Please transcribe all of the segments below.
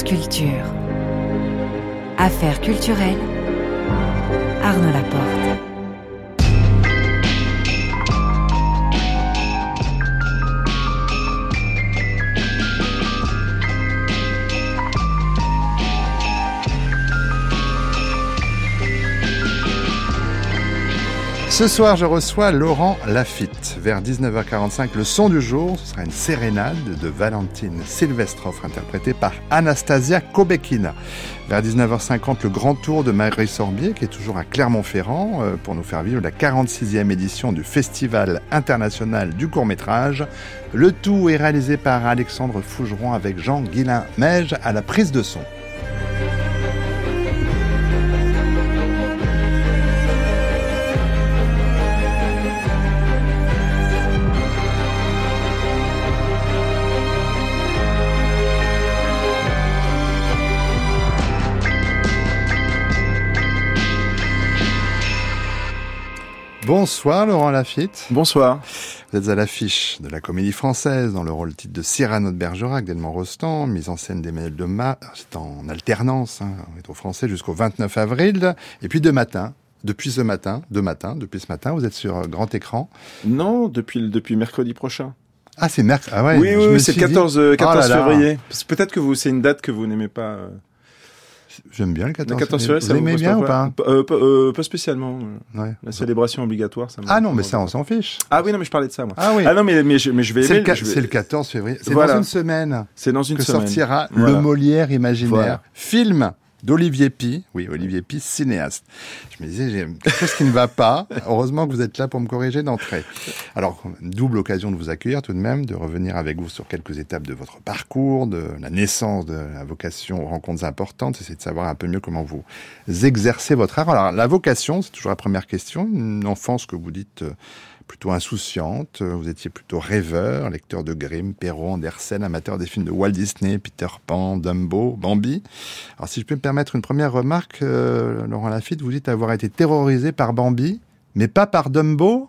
Culture. Affaires culturelles. Arnaud Laporte. Ce soir, je reçois Laurent Lafitte. Vers 19h45, le son du jour, ce sera une sérénade de Valentine Silvestrov, interprétée par Anastasia Kobekina. Vers 19h50, le grand tour de Marie Sorbier, qui est toujours à Clermont-Ferrand, euh, pour nous faire vivre la 46e édition du Festival international du court-métrage. Le tout est réalisé par Alexandre Fougeron avec Jean Guillain-Meige à la prise de son. Bonsoir Laurent Lafitte. Bonsoir. Vous êtes à l'affiche de la comédie française dans le rôle titre de Cyrano de Bergerac d'Edmond Rostand, mise en scène d'Emmanuel Demas, c'est en alternance, hein, on est au français jusqu'au 29 avril. Et puis de matin, depuis ce matin, de matin, depuis ce matin, vous êtes sur grand écran. Non, depuis, depuis mercredi prochain. Ah, c'est mercredi. Ah ouais. Oui, oui, c'est le 14, 14 février. Peut-être que vous, c'est une date que vous n'aimez pas. Euh... J'aime bien le 14, 14 février. Vous l'aimez bien ou pas euh, euh, Pas spécialement. Ouais. La célébration obligatoire. Ça ah non, mais ça, on s'en fiche. Ah oui, non, mais je parlais de ça, moi. Ah oui. Ah non, mais, mais, je, mais je vais C'est le, vais- le 14 février. C'est Voilà. dans une semaine C'est dans une que semaine. sortira Voilà. Le Molière imaginaire. Voilà. Film d'Olivier Pi. Oui, Olivier Pi, cinéaste. Je me disais, j'ai quelque chose qui ne va pas. Heureusement que vous êtes là pour me corriger d'entrée. Alors, double occasion de vous accueillir tout de même, de revenir avec vous sur quelques étapes de votre parcours, de la naissance de la vocation aux rencontres importantes, essayer de savoir un peu mieux comment vous exercez votre art. Alors, la vocation, c'est toujours la première question. Une enfance que vous dites euh, plutôt insouciante. Euh, Vous étiez plutôt rêveur, lecteur de Grimm, Perrault, Andersen, amateur des films de Walt Disney, Peter Pan, Dumbo, Bambi. Alors, si je peux me permettre une première remarque, euh, Laurent Lafitte, vous dites avoir été terrorisé par Bambi, mais pas par Dumbo?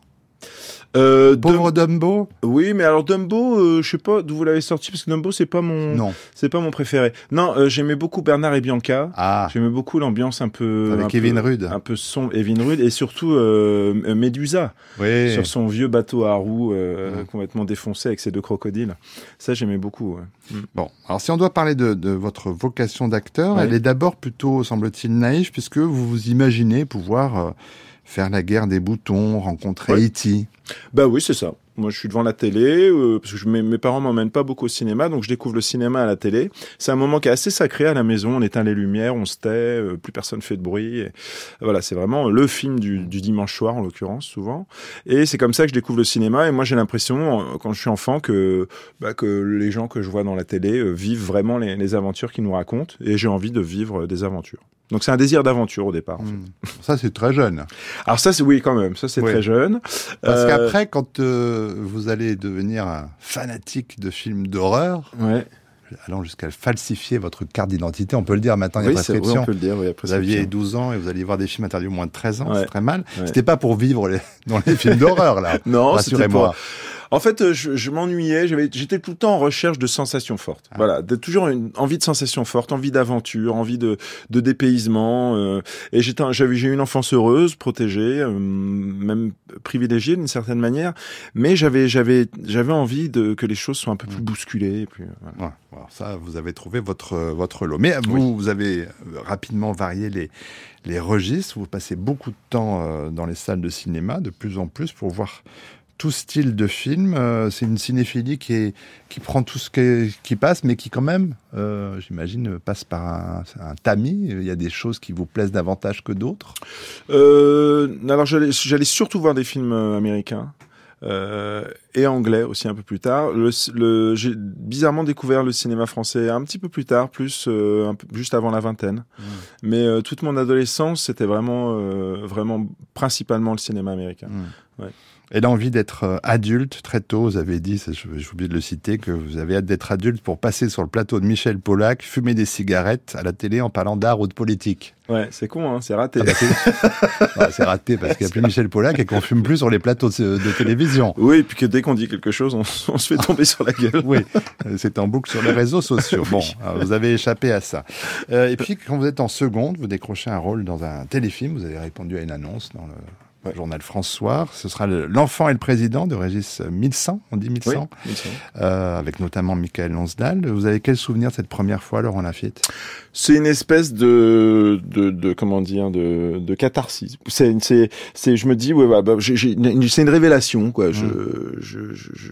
Euh, Pauvre Dumbo Dum- Oui, mais alors Dumbo, euh, je sais pas d'où vous l'avez sorti parce que Dumbo c'est pas mon, Non. c'est pas mon préféré. Non, euh, j'aimais beaucoup Bernard et Bianca. Ah, J'aimais beaucoup l'ambiance un peu avec un Kevin peu, un peu sombre, Evin Rudd et surtout euh, euh, Médusa Oui. sur son vieux bateau à roues euh, Mm. complètement défoncé avec ses deux crocodiles. Ça j'aimais beaucoup. ouais. Bon, alors si on doit parler de, de votre vocation d'acteur, elle est d'abord plutôt, semble-t-il, naïve, puisque vous vous imaginez pouvoir faire la guerre des boutons, rencontrer Ouais. E.T. Bah oui, c'est ça. Moi, je suis devant la télé euh, parce que je, mes, mes parents m'emmènent pas beaucoup au cinéma, donc je découvre le cinéma à la télé. C'est un moment qui est assez sacré à la maison. On éteint les lumières, on se tait, euh, plus personne fait de bruit. Et voilà, c'est vraiment le film du, du dimanche soir en l'occurrence souvent. Et c'est comme ça que je découvre le cinéma. Et moi, j'ai l'impression euh, quand je suis enfant que bah, que les gens que je vois dans la télé euh, vivent vraiment les, les aventures qu'ils nous racontent. Et j'ai envie de vivre des aventures. Donc c'est un désir d'aventure au départ. en fait. Hmm. Ça, c'est très jeune. Alors ça, c'est oui quand même. Ça, c'est Oui. très jeune. Parce Euh, qu'après, quand euh, vous allez devenir un fanatique de films d'horreur, Ouais. allant jusqu'à falsifier votre carte d'identité, on peut le dire maintenant, il y a Oui, c'est- oui, prescription. on peut le dire. Oui, vous aviez 12 ans et vous alliez voir des films interdits au moins de 13 ans, Ouais. c'est très mal. Ouais. C'était pas pour vivre les- dans les films d'horreur, là. Non, c'était Rassurez-moi. En fait, euh, je, je m'ennuyais. J'avais, j'étais tout le temps en recherche de sensations fortes. Ah. Voilà, de, toujours une envie de sensations fortes, envie d'aventure, envie de, de dépaysement. euh, et j'étais, j'avais, j'ai eu une enfance heureuse, protégée, euh, même privilégiée d'une certaine manière. Mais j'avais, j'avais, j'avais envie de que les choses soient un peu plus Mm. bousculées. Et puis, euh, voilà. Ouais, alors ça, vous avez trouvé votre, votre lot. Mais vous, vous avez rapidement varié les, les registres. Vous passez beaucoup de temps dans les salles de cinéma, de plus en plus, pour voir tout style de film. Euh, C'est une cinéphilie qui, est, qui prend tout ce qui, qui passe, mais qui quand même, euh, j'imagine, passe par un, un tamis. Il y a des choses qui vous plaisent davantage que d'autres. Euh, alors j'allais, surtout voir des films américains. Euh, et anglais aussi un peu plus tard. Le, le, j'ai bizarrement découvert le cinéma français un petit peu plus tard, plus euh, un peu, juste avant la vingtaine. Mais euh, toute mon adolescence, c'était vraiment, vraiment principalement le cinéma américain. Mm. Ouais. Et l'envie d'être euh, adulte très tôt, vous avez dit, j'ai oublié de le citer, que vous avez hâte d'être adulte pour passer sur le plateau de Michel Polac, fumer des cigarettes à la télé en parlant d'art ou de politique. Ouais, c'est con, hein, c'est raté. Ah bah, c'est Ouais, c'est raté parce qu'il n'y a plus Michel Polac et qu'on fume plus sur les plateaux de, de télévision. oui, et puis que dès qu'on dit quelque chose, on, on se fait tomber sur la gueule. Oui, euh, c'est en boucle sur les réseaux sociaux. Bon, vous avez échappé à ça. Euh, et puis, quand vous êtes en seconde, vous décrochez un rôle dans un téléfilm. Vous avez répondu à une annonce dans le journal France Soir. Ce sera le- L'enfant et le président de Régis 1100, on dit 1100, Oui, c'est vrai. euh, avec notamment Michael Lonsdal. Vous avez quel souvenir de cette première fois, Laurent Lafitte? C'est une espèce de, de, de comment dire, de, de catharsis. C'est, c'est, c'est, je me dis, ouais, bah, bah, c'est une révélation, quoi. Je, je, je, je,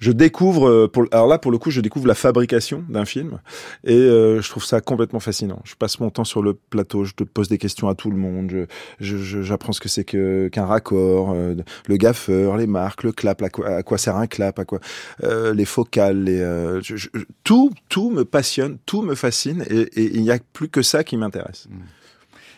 je découvre, euh, pour, alors là, pour le coup, je découvre la fabrication d'un film, et euh, je trouve ça complètement fascinant. Je passe mon temps sur le plateau, je te pose des questions à tout le monde, je, je, je- j'apprends ce que c'est que, qu'un raccord, euh, le gaffeur, les marques, le clap, à quoi, sert un clap, à quoi, euh, les focales, euh, tout, tout me passionne, tout me fascine, et, il n'y a plus que ça qui m'intéresse.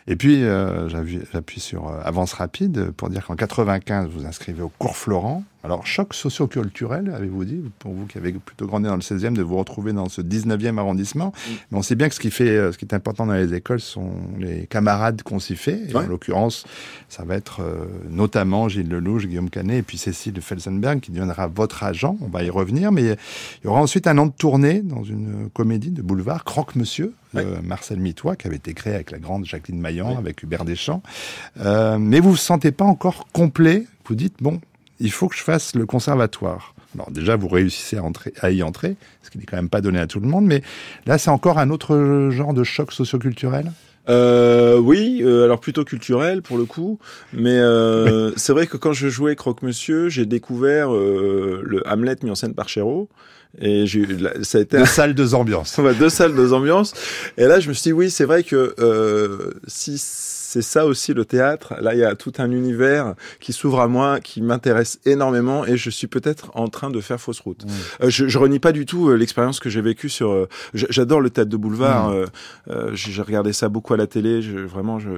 Et puis, euh, j'appuie sur euh, Avance Rapide pour dire qu'en 95, vous inscrivez au cours Florent. Alors, choc socioculturel, avez-vous dit, pour vous qui avez plutôt grandi dans le 16e, de vous retrouver dans ce 19e arrondissement. Mais on sait bien que ce qui, fait, euh, ce qui est important dans les écoles sont les camarades qu'on s'y fait. Et Ouais. En l'occurrence, ça va être euh, notamment Gilles Lelouch, Guillaume Canet et puis Cécile Felsenberg qui deviendra votre agent. On va y revenir. Mais il y aura ensuite un an de tournée dans une comédie de boulevard, Croque-Monsieur, euh, Marcel Mitois, qui avait été créé avec la grande Jacqueline Maillan, Oui. avec Hubert Deschamps. Euh, mais vous vous sentez pas encore complet. Vous dites, bon, il faut que je fasse le conservatoire. Alors déjà, vous réussissez à, entrer, à y entrer, ce qui n'est quand même pas donné à tout le monde, mais là, c'est encore un autre genre de choc socioculturel? Euh, oui, euh, alors plutôt culturel pour le coup, mais euh, c'est vrai que quand je jouais Croque-Monsieur, j'ai découvert euh, le Hamlet mis en scène par Chéreau, et j'ai ça a été De salles, deux ambiances. Deux salles, deux ambiances. Et là, je me suis dit, oui, c'est vrai que euh, si c'est ça aussi le théâtre, là, il y a tout un univers qui s'ouvre à moi, qui m'intéresse énormément, et je suis peut-être en train de faire fausse route. Euh, je, je renie pas du tout euh, l'expérience que j'ai vécue sur. euh, J'adore le théâtre de boulevard. Mm. euh, euh, j'ai regardé ça beaucoup à la télé. Je, vraiment, je,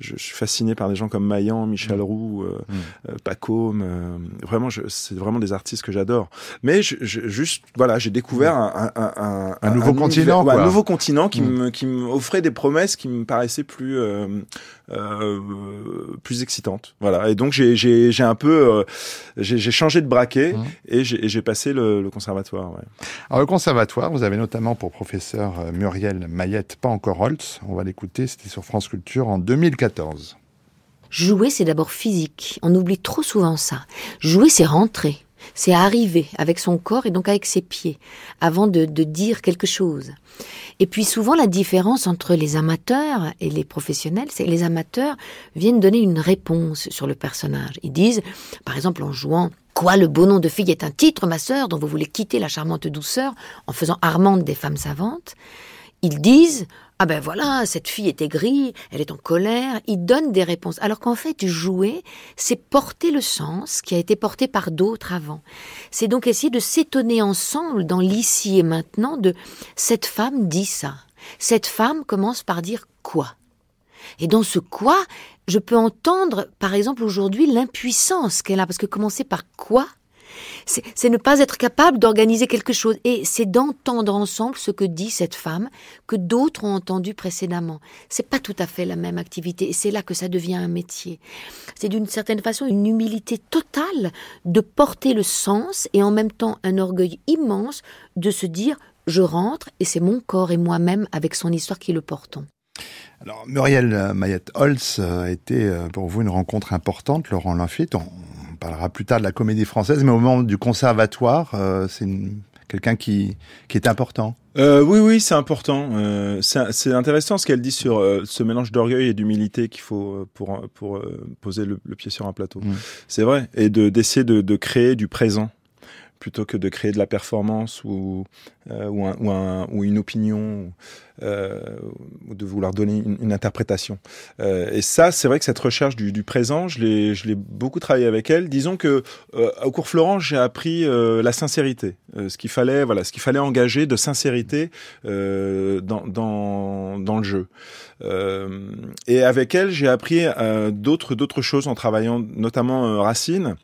je, suis fasciné par des gens comme Maillan, Michel Roux, euh, Mm. Pacôme. euh, vraiment, c'est vraiment des artistes que j'adore. Mais juste, voilà, j'ai découvert un, un, un, Un nouveau continent, univers- quoi. un nouveau continent qui Mm. me qui m'offrait des promesses qui me paraissaient plus euh, plus excitantes. Voilà. Et donc j'ai j'ai j'ai un peu euh, j'ai j'ai changé de braquet Mm. et j'ai passé le, le conservatoire. Ouais. Alors, le conservatoire, vous avez notamment pour professeur euh, Muriel Mayette, pas encore Holtz. On va l'écouter, c'était sur France Culture en 2014. Jouer, c'est d'abord physique. On oublie trop souvent ça. Jouer, c'est rentrer. C'est arriver avec son corps et donc avec ses pieds avant de, dire quelque chose. Et puis souvent la différence entre les amateurs et les professionnels, c'est que les amateurs viennent donner une réponse sur le personnage. Ils disent, par exemple en jouant Quoi, le beau nom de fille est un titre, ma sœur, dont vous voulez quitter la charmante douceur en faisant Armande des femmes savantes? Ils disent ah ben voilà, cette fille est aigrie, elle est en colère. Ils donnent des réponses. Alors qu'en fait, jouer, c'est porter le sens qui a été porté par d'autres avant. C'est donc essayer de s'étonner ensemble dans l'ici et maintenant de cette femme dit ça. Cette femme commence par dire quoi? Et dans ce quoi, je peux entendre, par exemple, aujourd'hui, l'impuissance qu'elle a. Parce que commencer par quoi c'est ne pas être capable d'organiser quelque chose. Et c'est d'entendre ensemble ce que dit cette femme que d'autres ont entendu précédemment. C'est pas tout à fait la même activité. Et c'est là que ça devient un métier. C'est d'une certaine façon une humilité totale de porter le sens et en même temps un orgueil immense de se dire je rentre et c'est mon corps et moi-même avec son histoire qui le portons. Alors, Muriel Mayette-Holtz a été euh, pour vous une rencontre importante, Laurent Lafitte. Parlera plus tard de la comédie française, mais au moment du conservatoire, euh, c'est quelqu'un qui, qui est important. Euh, oui, oui, c'est important. Euh, c'est intéressant ce qu'elle dit sur euh, ce mélange d'orgueil et d'humilité qu'il faut pour pour poser le, le pied sur un plateau. Mm. C'est vrai, et de d'essayer de, de créer du présent plutôt que de créer de la performance ou euh, ou, un, ou, un, ou, une opinion euh, ou de vouloir donner une, interprétation. Euh, et ça, c'est vrai que cette recherche du, présent, je l'ai, beaucoup travaillé avec elle. Disons que au cours Florent, j'ai appris la sincérité, ce qu'il fallait, voilà, ce qu'il fallait engager de sincérité dans, dans, dans le jeu. et avec elle, j'ai appris d'autres d'autres choses en travaillant, notamment Racine.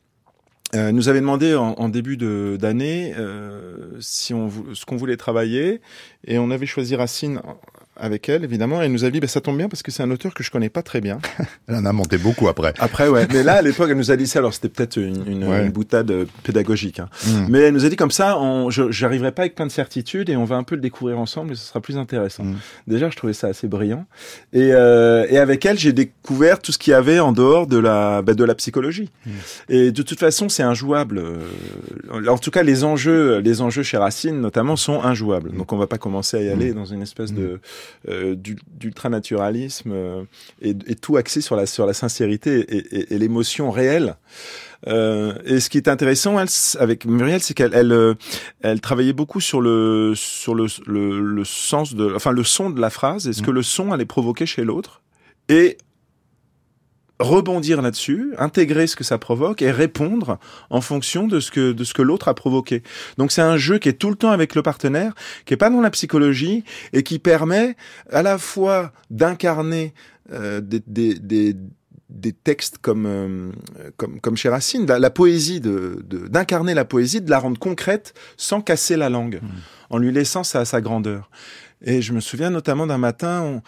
Euh, nous avait demandé en, en début d'année euh, si on ce qu'on voulait travailler et on avait choisi Racine avec elle, évidemment. Et elle nous a dit, bah, ça tombe bien parce que c'est un auteur que je connais pas très bien. elle en a monté beaucoup après. Après, ouais. Mais là, à l'époque, elle nous a dit ça. Alors, c'était peut-être une, une, ouais. une, boutade euh, pédagogique. Hein. Mm. Mais elle nous a dit comme ça, on, je j'arriverai pas avec plein de certitudes et on va un peu le découvrir ensemble et ce sera plus intéressant. Mm. Déjà, je trouvais ça assez brillant. Et, euh, et avec elle, j'ai découvert tout ce qu'il y avait en dehors de la, bah, de la psychologie. Mm. Et de toute façon, c'est injouable. Euh, en tout cas, les enjeux, les enjeux chez Racine, notamment, sont injouables. Donc, on va pas commencer à y aller dans une espèce de euh, d'ultranaturalisme euh, et, et, tout axé sur la, sur la sincérité et, et, et l'émotion réelle. Euh, et ce qui est intéressant elle, avec Muriel, c'est qu'elle elle, euh, elle, travaillait beaucoup sur le sur le, le, le, sens de, enfin le son de la phrase et ce mmh. que le son allait provoquer chez l'autre. Et rebondir là-dessus, intégrer ce que ça provoque et répondre en fonction de ce que de ce que l'autre a provoqué. Donc c'est un jeu qui est tout le temps avec le partenaire, qui est pas dans la psychologie et qui permet à la fois d'incarner euh, des, des, des des textes comme euh, comme comme chez Racine, la, la poésie de d'incarner la poésie, de la rendre concrète sans casser la langue, mmh. en lui laissant sa, sa grandeur. Et je me souviens notamment d'un matin,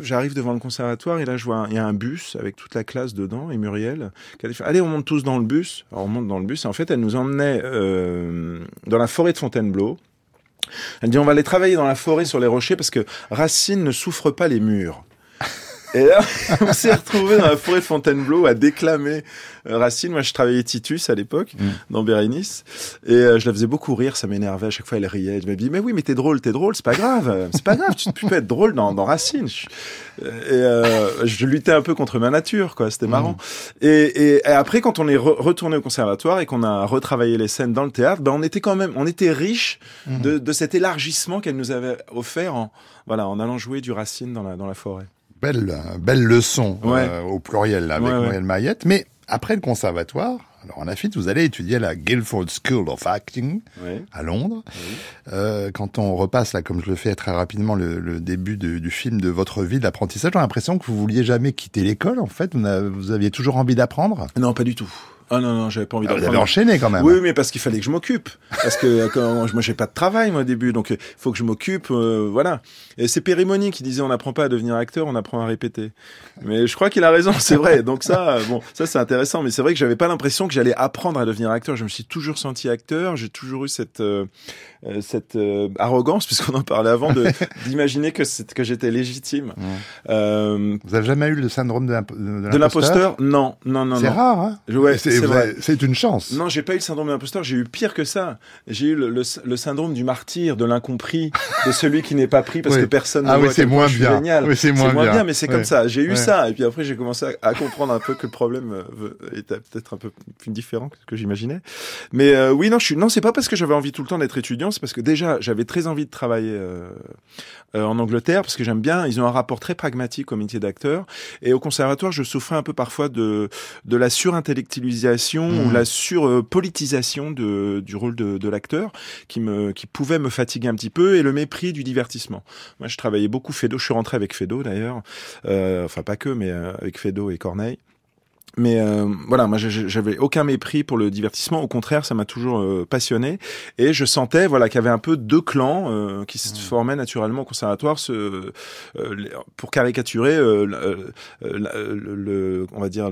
j'arrive devant le conservatoire et là je vois il y a un bus avec toute la classe dedans et Muriel qui a dit allez on monte tous dans le bus. Alors on monte dans le bus et en fait elle nous emmenait euh, dans la forêt de Fontainebleau. Elle dit on va aller travailler dans la forêt sur les rochers parce que Racine ne souffre pas les murs. Et là, on s'est retrouvé dans la forêt de Fontainebleau à déclamer euh, Racine. Moi, je travaillais Titus à l'époque, mmh. dans Bérénice. Et euh, je la faisais beaucoup rire, ça m'énervait. À chaque fois, elle riait. Je me dis, mais oui, mais t'es drôle, t'es drôle, c'est pas grave. C'est pas grave, tu, peux être drôle dans, dans Racine. Je, et euh, je luttais un peu contre ma nature, quoi. C'était marrant. Mmh. Et, et, et, après, quand on est re retourné au conservatoire et qu'on a retravaillé les scènes dans le théâtre, ben, on était quand même, on était riche mmh. de, de cet élargissement qu'elle nous avait offert en, voilà, en allant jouer du Racine dans la, dans la forêt belle, belle leçon ouais. euh, au pluriel là, avec ouais, Muriel Mayette. Mais après le conservatoire, alors en Afite, vous allez étudier à la Guildford School of Acting à Londres. Euh, quand on repasse là, comme je le fais très rapidement, le, le début de, du film de votre vie d'apprentissage, j'ai l'impression que vous vouliez jamais quitter l'école. En fait, vous aviez toujours envie d'apprendre? Non, pas du tout. Ah non non, j'avais pas envie ah, d'apprendre. Vous avez enchaîné quand même. Oui, mais parce qu'il fallait que je m'occupe. Parce que quand, moi j'ai pas de travail moi au début, donc il faut que je m'occupe, euh, voilà. Et c'est Périmoni qui disait on n'apprend pas à devenir acteur, on apprend à répéter. Mais je crois qu'il a raison, c'est vrai. Donc ça, bon, ça c'est intéressant. Mais c'est vrai que j'avais pas l'impression que j'allais apprendre à devenir acteur. Je me suis toujours senti acteur. J'ai toujours eu cette euh, cette euh, arrogance, puisqu'on en parlait avant, d'imaginer que que j'étais légitime. Euh, Vous avez jamais eu le syndrome de l'imposteur? Non, non, non. C'est rare. Hein? Ouais, c'est une chance. Non, j'ai pas eu le syndrome de l'imposteur, j'ai eu pire que ça. J'ai eu le, le, le, syndrome du martyr, de l'incompris, de celui qui n'est pas pris parce oui. que personne ah ne oui, voit c'est moins bien. Oui, c'est moins, moins bien. bien, mais c'est comme ça. J'ai eu ça, et puis après j'ai commencé à, à, comprendre un peu que le problème euh, était peut-être un peu plus différent que ce que j'imaginais. Mais euh, oui, non, je suis non, c'est pas parce que j'avais envie tout le temps d'être étudiant, c'est parce que déjà j'avais très envie de travailler euh, euh, en Angleterre parce que j'aime bien. Ils ont un rapport très pragmatique au métier d'acteur, et au conservatoire, je souffrais un peu parfois de de la surintellectualisation mmh. ou la surpolitisation de, du rôle de, de l'acteur qui me qui pouvait me fatiguer un petit peu et le mépris du divertissement. Moi, je travaillais beaucoup Fedo. Je suis rentré avec Fedo d'ailleurs, euh, enfin pas que, mais avec Fedo et Corneille. Mais euh, voilà, moi j'avais aucun mépris pour le divertissement. Au contraire, ça m'a toujours euh, passionné. Et je sentais voilà qu'il y avait un peu deux clans euh, qui se formaient naturellement au conservatoire, ce, pour caricaturer le, le, on va dire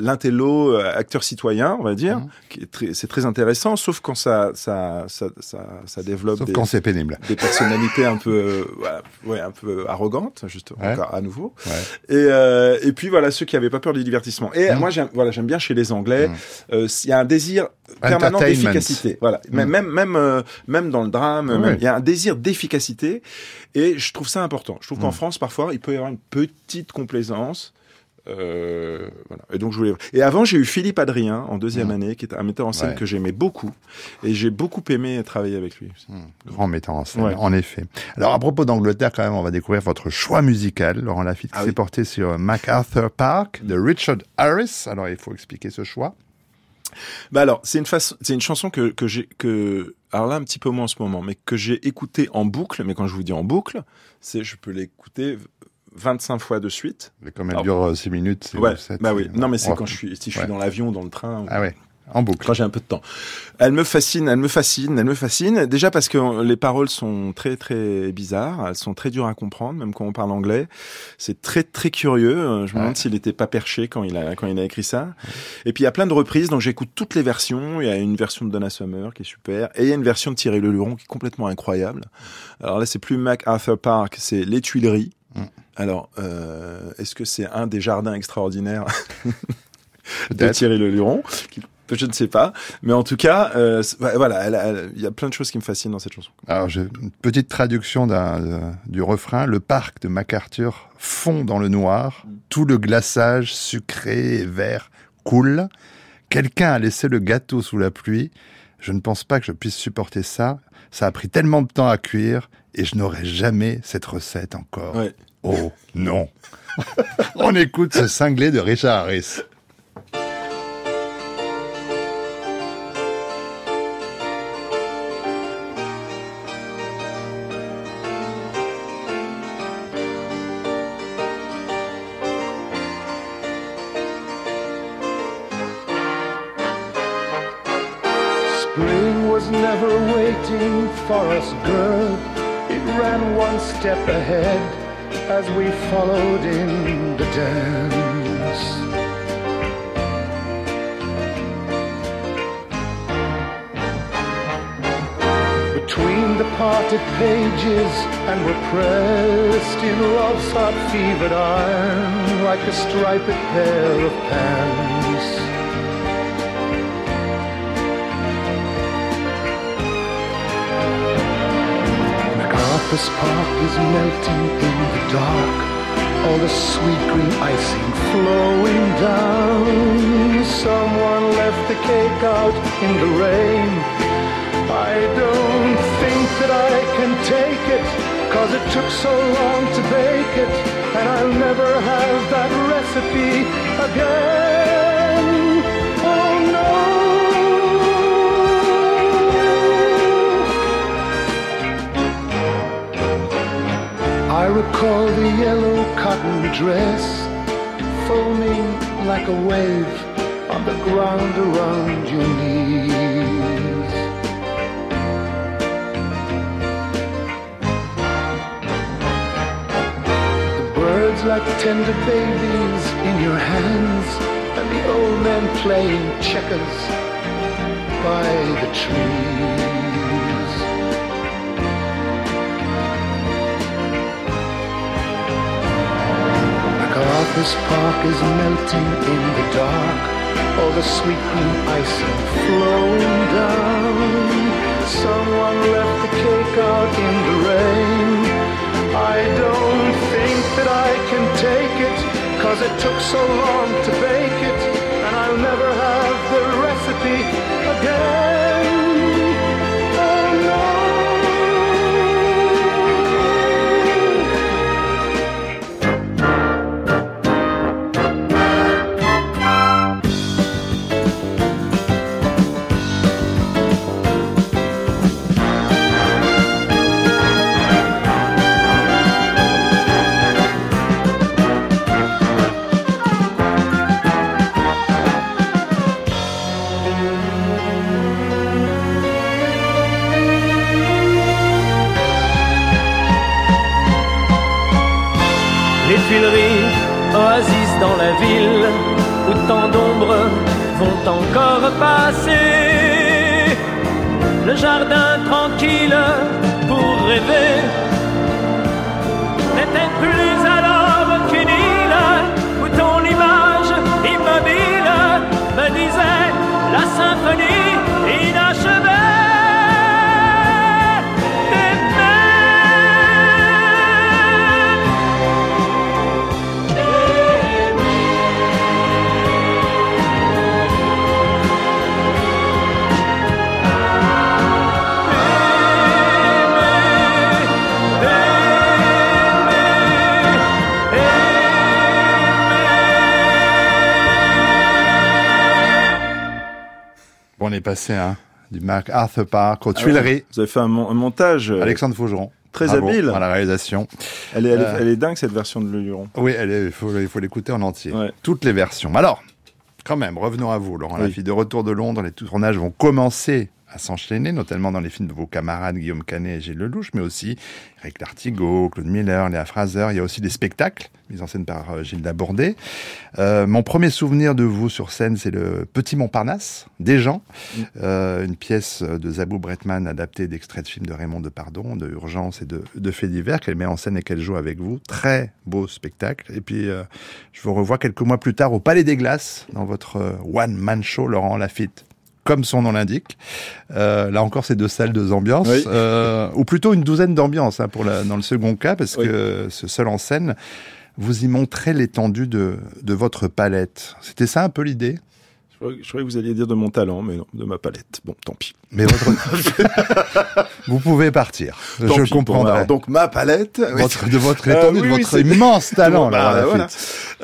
l'intello acteur citoyen, on va dire. Mmh. C'est très intéressant, sauf quand ça ça ça ça, ça développe. Sauf des, quand c'est pénible. Des personnalités un peu ouais un peu arrogantes, juste ouais. encore à nouveau. Ouais. Et et puis voilà ceux qui avaient pas peur du divertissement. Et mmh. moi, j'aime voilà, j'aime bien chez les Anglais. Il mmh. euh, y a un désir permanent d'efficacité. Voilà, mmh. même même même euh, même dans le drame, il oui. y a un désir d'efficacité. Et je trouve ça important. Je trouve qu'en France, parfois, il peut y avoir une petite complaisance Euh, voilà. Et donc je voulais. Et avant, j'ai eu Philippe Adrien en deuxième Mmh. année, qui est un metteur en scène Ouais. que j'aimais beaucoup, et j'ai beaucoup aimé travailler avec lui. Hmm, Grand metteur en scène, Ouais. en effet. Alors, à propos d'Angleterre, quand même, on va découvrir votre choix musical. Laurent Lafitte qui Ah s'est oui. porté sur MacArthur Park de Richard Harris. Alors, il faut expliquer ce choix. Bah alors, c'est une façon, c'est une chanson que que j'ai que alors là un petit peu moins en ce moment, mais que j'ai écoutée en boucle. Mais quand je vous dis en boucle, c'est je peux l'écouter 25 fois de suite. Mais comme elle Alors- dure 6 minutes, c'est Ouais, ou sept, bah oui. Non, mais c'est va- quand je suis si je suis Ouais. dans l'avion, dans le train. Ah ouais, en boucle. Quand j'ai un peu de temps. Elle me fascine, elle me fascine, elle me fascine. Déjà parce que les paroles sont très très bizarres, elles sont très dures à comprendre, même quand on parle anglais. C'est très très curieux. Euh, Je me Ouais. demande s'il n'était pas perché quand il a quand il a écrit ça. Et puis il y a plein de reprises, donc j'écoute toutes les versions. Il y a une version de Donna Summer qui est super, et il y a une version de Thierry Leluron qui est complètement incroyable. Alors là, c'est plus MacArthur Park, c'est les Tuileries. Mm. Alors, euh, est-ce que c'est un des jardins extraordinaires de. Thierry Leluron qui- je ne sais pas, mais en tout cas, euh, voilà, il y a plein de choses qui me fascinent dans cette chanson. Alors, j'ai une petite traduction euh, du refrain. Le parc de MacArthur fond dans le noir. Tout le glaçage sucré et vert coule. Quelqu'un a laissé le gâteau sous la pluie. Je ne pense pas que je puisse supporter ça. Ça a pris tellement de temps à cuire et je n'aurai jamais cette recette encore. Ouais. Oh non. On écoute ce cinglé de Richard Harris. Never waiting for us, girl. It ran one step ahead as we followed in the dance. Between the parted pages, and we're pressed in love's hot fevered iron like a striped pair of pants. MacArthur's Park is melting in dark. All the sweet green icing flowing down. Someone left the cake out in the rain. I don't think that I can take it, cause it took so long to bake it, and I'll never have that recipe again. I recall the yellow cotton dress foaming like a wave on the ground around your knees. The birds like tender babies in your hands, and the old man playing checkers by the trees. MacArthur's Park is melting in the dark. All the sweet green icing flowing down. Someone left the cake out in the rain. I don't think that I can take it, cause it took so long to bake it, and I'll never have the recipe again. Encore passer. Le jardin tranquille passé hein, du Mark Arthur Park aux Tuileries. Vous avez fait un, mon- un montage euh, Alexandre Faugeron. très Bravo habile. À la réalisation. Elle est, elle, est, Euh. elle est dingue cette version de Le Luron. Oui, elle est- il faut, l'écouter en entier. Ouais. Toutes les versions. Alors, quand même, revenons à vous, Laurent Oui. Lafitte. De retour de Londres, les tournages vont commencer à s'enchaîner, notamment dans les films de vos camarades Guillaume Canet et Gilles Lelouch, mais aussi Eric Lartigot, Claude Miller, Léa Fraser. Il y a aussi des spectacles mis en scène par euh, Gilles Labordé. Euh, mon premier souvenir de vous sur scène, c'est le Petit Montparnasse, des gens, Mm. euh, une pièce de Zabou Bretman adaptée d'extraits de films de Raymond Depardon, de Urgence et de, de Faits divers qu'elle met en scène et qu'elle joue avec vous. Très beau spectacle. Et puis, euh, je vous revois quelques mois plus tard au Palais des Glaces, dans votre one-man show, Laurent Lafitte. Comme son nom l'indique. Euh, là encore, c'est deux salles, deux ambiances. Oui. Euh, ou plutôt une douzaine d'ambiances hein, pour la, dans le second cas, parce Oui. que ce seul en scène, vous y montrez l'étendue de, de votre palette. C'était ça un peu l'idée? Je croyais, que vous alliez dire de mon talent, mais non, de ma palette. Bon, tant pis. Mais votre... vous pouvez partir. Tant je comprendrai. alors, donc ma palette. Votre- de votre Euh, étendue, oui, de votre immense talent. Bon, bah, voilà.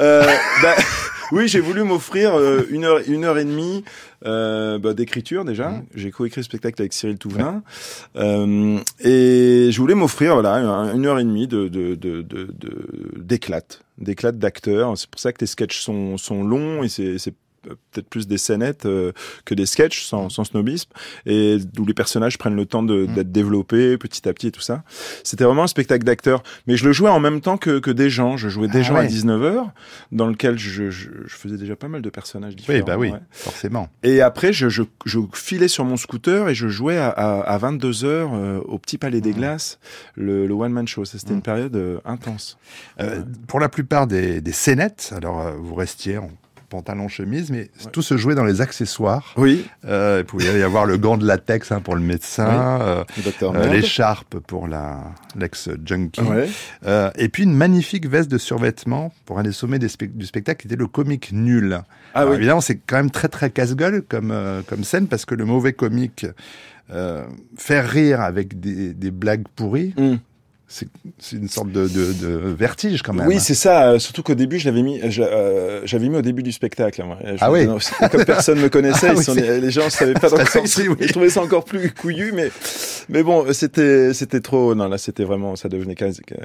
Euh, bah, oui, j'ai voulu m'offrir euh, une heure, une heure et demie euh, bah, d'écriture déjà. Mhm. J'ai coécrit le spectacle avec Cyril Touvenin euh, et je voulais m'offrir voilà un- une heure et demie de de de de- d'éclate, d'éclate d'acteurs. C'est pour ça que les sketchs sont sont longs et c'est c'est peut-être plus des scénettes euh, que des sketchs sans, sans snobisme et où les personnages prennent le temps Mhm. d'être développés petit à petit et tout ça. C'était vraiment un spectacle d'acteurs, mais je le jouais en même temps que, que des gens. Je jouais des Ah gens à ouais. 19h, dans lequel je, je, je faisais déjà pas mal de personnages différents. Oui, bah oui, ouais. forcément. Et après, je, filais sur mon scooter et je jouais à, à, à 22h au Petit Palais des Mhm. Glaces, le, le one-man show. C'était une période euh, intense. Euh, pour la plupart des, des scénettes, alors euh, vous restiez en pantalon chemise, mais Ouais. tout se jouait dans les accessoires. Oui, Euh, il pouvait y avoir le gant de latex hein, pour le médecin, euh, euh, l'écharpe pour l'ex-junkie, Ouais. euh, et puis une magnifique veste de survêtement pour un des sommets des du spectacle qui était le comique nul. Ah Alors, oui. Évidemment, c'est quand même très très casse-gueule comme, comme scène parce que le mauvais comique euh, faire rire avec des, des blagues pourries, Mm. C'est une sorte de, de, de vertige quand même. Oui, c'est ça. euh, surtout qu'au début, je l'avais mis, je- euh, j'avais mis au début du spectacle. moi. Je- Ah oui. non, Comme personne me connaissait, Ah oui, sont- les gens savaient pas sexy, oui. Ils trouvaient ça encore plus couillu, mais mais bon, c'était c'était trop. Non, là, c'était vraiment, ça devenait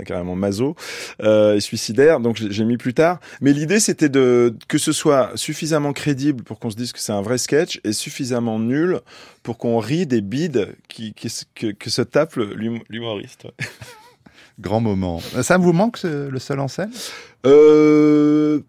carrément maso euh, et suicidaire. Donc j'ai mis plus tard. Mais l'idée, c'était de que ce soit suffisamment crédible pour qu'on se dise que c'est un vrai sketch et suffisamment nul pour qu'on rie des bides qui, qui que, que se tape l'humoriste. Grand moment. Ça vous manque ce- le seul en scène? Euh,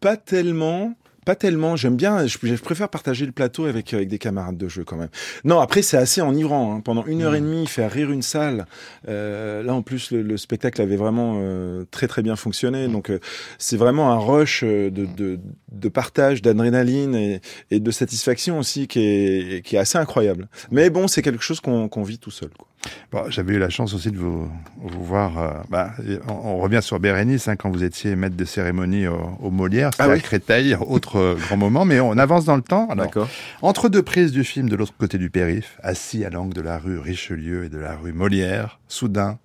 pas tellement. Pas tellement. J'aime bien. Je, je préfère partager le plateau avec avec des camarades de jeu quand même. Non, après c'est assez enivrant. hein. Pendant une heure et demie, faire rire une salle. Euh, là en plus, le, le spectacle avait vraiment euh, très très bien fonctionné. Donc euh, c'est vraiment un rush euh, de de, de partage, d'adrénaline et, et de satisfaction aussi qui est qui est assez incroyable. Mais bon, c'est quelque chose qu'on qu'on vit tout seul. Quoi. Bon, J'avais eu la chance aussi de vous, vous voir. euh, bah, on, on revient sur Bérénice, hein, quand vous étiez maître de cérémonie au, au Molière, Ah oui. à Créteil, autre euh, grand moment, mais on avance dans le temps. D'accord. entre deux prises du film de l'autre côté du périph', assis à l'angle de la rue Richelieu et de la rue Molière, soudain,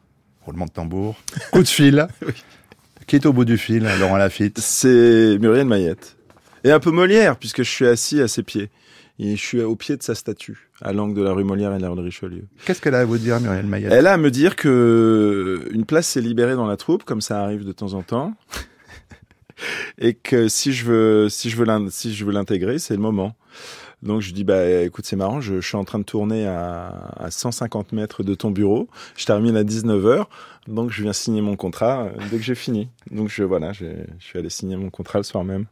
roulement de tambour, coup de fil. Qui est au bout du fil, Laurent Lafitte? C'est Muriel Mayette. Et un peu Molière, puisque je suis assis à ses pieds. Et je suis au pied de sa statue, à l'angle de la rue Molière et de la rue de Richelieu. Qu'est-ce qu'elle a à vous dire, Muriel Mayette? Elle a à me dire que une place s'est libérée dans la troupe, comme ça arrive de temps en temps. et que si je veux, si je veux si je veux l'intégrer, c'est le moment. Donc je dis bah écoute c'est marrant, je, je suis en train de tourner à, à 150 mètres de ton bureau, je termine à 19h, donc je viens signer mon contrat euh, dès que j'ai fini. Donc je voilà, j'ai- je suis allé signer mon contrat le soir même.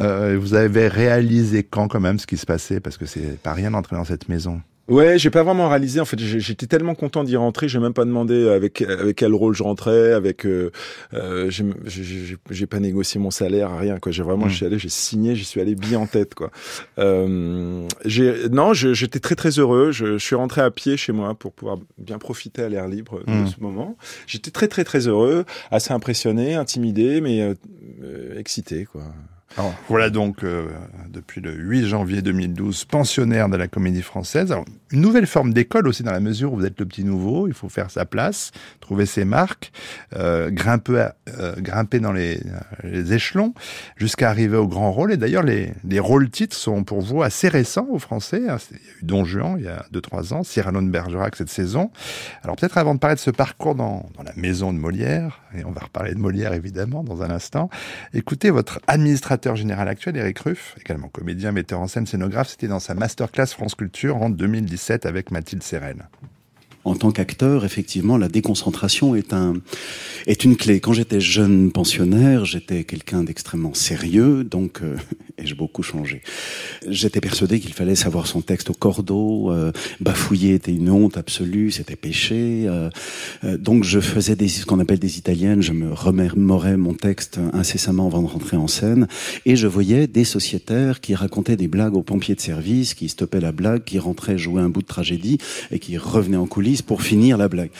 Euh, Vous avez réalisé quand, quand même, ce qui se passait? Parce que c'est pas rien d'entrer dans cette maison. Ouais, j'ai pas vraiment réalisé. En fait, j'étais tellement content d'y rentrer, j'ai même pas demandé avec avec quel rôle je rentrais, avec euh, euh, j'ai- pas négocié mon salaire, rien quoi. J'ai vraiment, Mm. je suis allé, j'ai signé, j'y suis allé bien en tête quoi. Euh, j'ai non, j'étais très très heureux. Je, je suis rentré à pied chez moi pour pouvoir bien profiter à l'air libre de Mm. ce moment. J'étais très très très heureux, assez impressionné, intimidé, mais euh, excité quoi. Alors, voilà donc, euh, depuis le 8 janvier 2012, pensionnaire de la Comédie Française. Une nouvelle forme d'école aussi dans la mesure où vous êtes le petit nouveau, il faut faire sa place, trouver ses marques, euh, grimper, euh, grimper dans les, échelons jusqu'à arriver au grand rôle. Et d'ailleurs, les, les rôles titres sont pour vous assez récents aux Français. hein. Il y a eu Don Juan il y a 2-3 ans, Cyrano de Bergerac cette saison. Alors peut-être avant de parler de ce parcours dans, dans la maison de Molière, et on va reparler de Molière évidemment dans un instant, écoutez votre administrateur général actuel, Eric Ruff, également comédien, metteur en scène, scénographe, c'était dans sa masterclass France Culture en 2017 avec Mathilde Serrel. En tant qu'acteur, effectivement, la déconcentration est un est une clé. Quand j'étais jeune pensionnaire, j'étais quelqu'un d'extrêmement sérieux, donc euh, j'ai beaucoup changé. J'étais persuadé qu'il fallait savoir son texte au cordeau. euh, bafouiller était une honte absolue, c'était péché. euh, euh, donc je faisais des ce qu'on appelle des italiennes. Je me remémorais mon texte incessamment avant de rentrer en scène, et je voyais des sociétaires qui racontaient des blagues aux pompiers de service, qui stoppaient la blague, qui rentraient jouer un bout de tragédie et qui revenaient en coulisses pour finir la blague.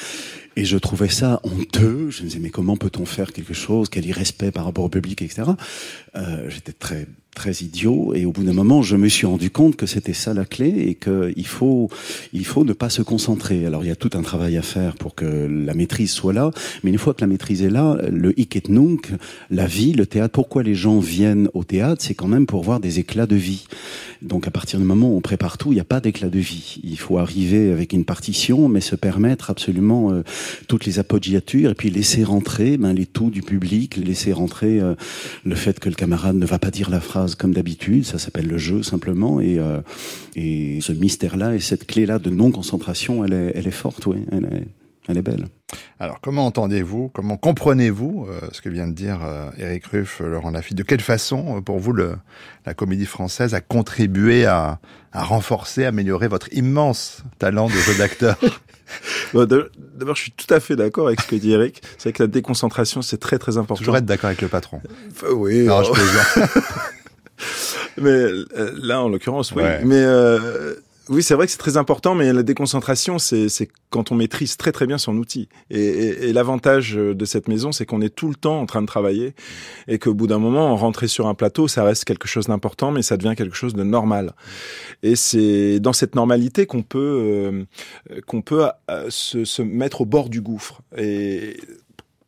Et je trouvais ça honteux. Je me disais, mais comment peut-on faire quelque chose Quel irrespect par rapport au public, etc. Euh, J'étais très très idiot. Et au bout d'un moment, je me suis rendu compte que c'était ça la clé et qu'il faut il faut ne pas se concentrer. Alors il y a tout un travail à faire pour que la maîtrise soit là. Mais une fois que la maîtrise est là, le hic et nunc, la vie, le théâtre. Pourquoi les gens viennent au théâtre C'est quand même pour voir des éclats de vie. Donc à partir du moment où on prépare tout, il n'y a pas d'éclat de vie. Il faut arriver avec une partition, mais se permettre absolument euh, toutes les appoggiatures et puis laisser rentrer ben, les tout du public, laisser rentrer euh, le fait que le camarade ne va pas dire la phrase comme d'habitude, ça s'appelle le jeu simplement, et, euh, et ce mystère-là et cette clé-là de non-concentration, elle est, elle est forte, oui, elle est, elle est belle. Alors, comment entendez-vous, comment comprenez-vous euh, ce que vient de dire euh, Éric Ruff, euh, Laurent Lafitte De quelle façon, euh, pour vous, le, la comédie française a contribué à, à renforcer, améliorer votre immense talent de jeu d'acteur? Bon, D'abord, je suis tout à fait d'accord avec ce que dit Eric. C'est vrai que la déconcentration, c'est très très important. Toujours être d'accord avec le patron. Enfin, oui. Non, oh. je plaisante. Mais euh, là, en l'occurrence, oui. Ouais. Mais euh, oui, c'est vrai que c'est très important, mais la déconcentration, c'est c'est quand on maîtrise très très bien son outil. Et, et, et l'avantage de cette maison, c'est qu'on est tout le temps en train de travailler et qu'au bout d'un moment, rentrer sur un plateau, ça reste quelque chose d'important, mais ça devient quelque chose de normal. Et c'est dans cette normalité qu'on peut euh, qu'on peut euh, se, se mettre au bord du gouffre. Et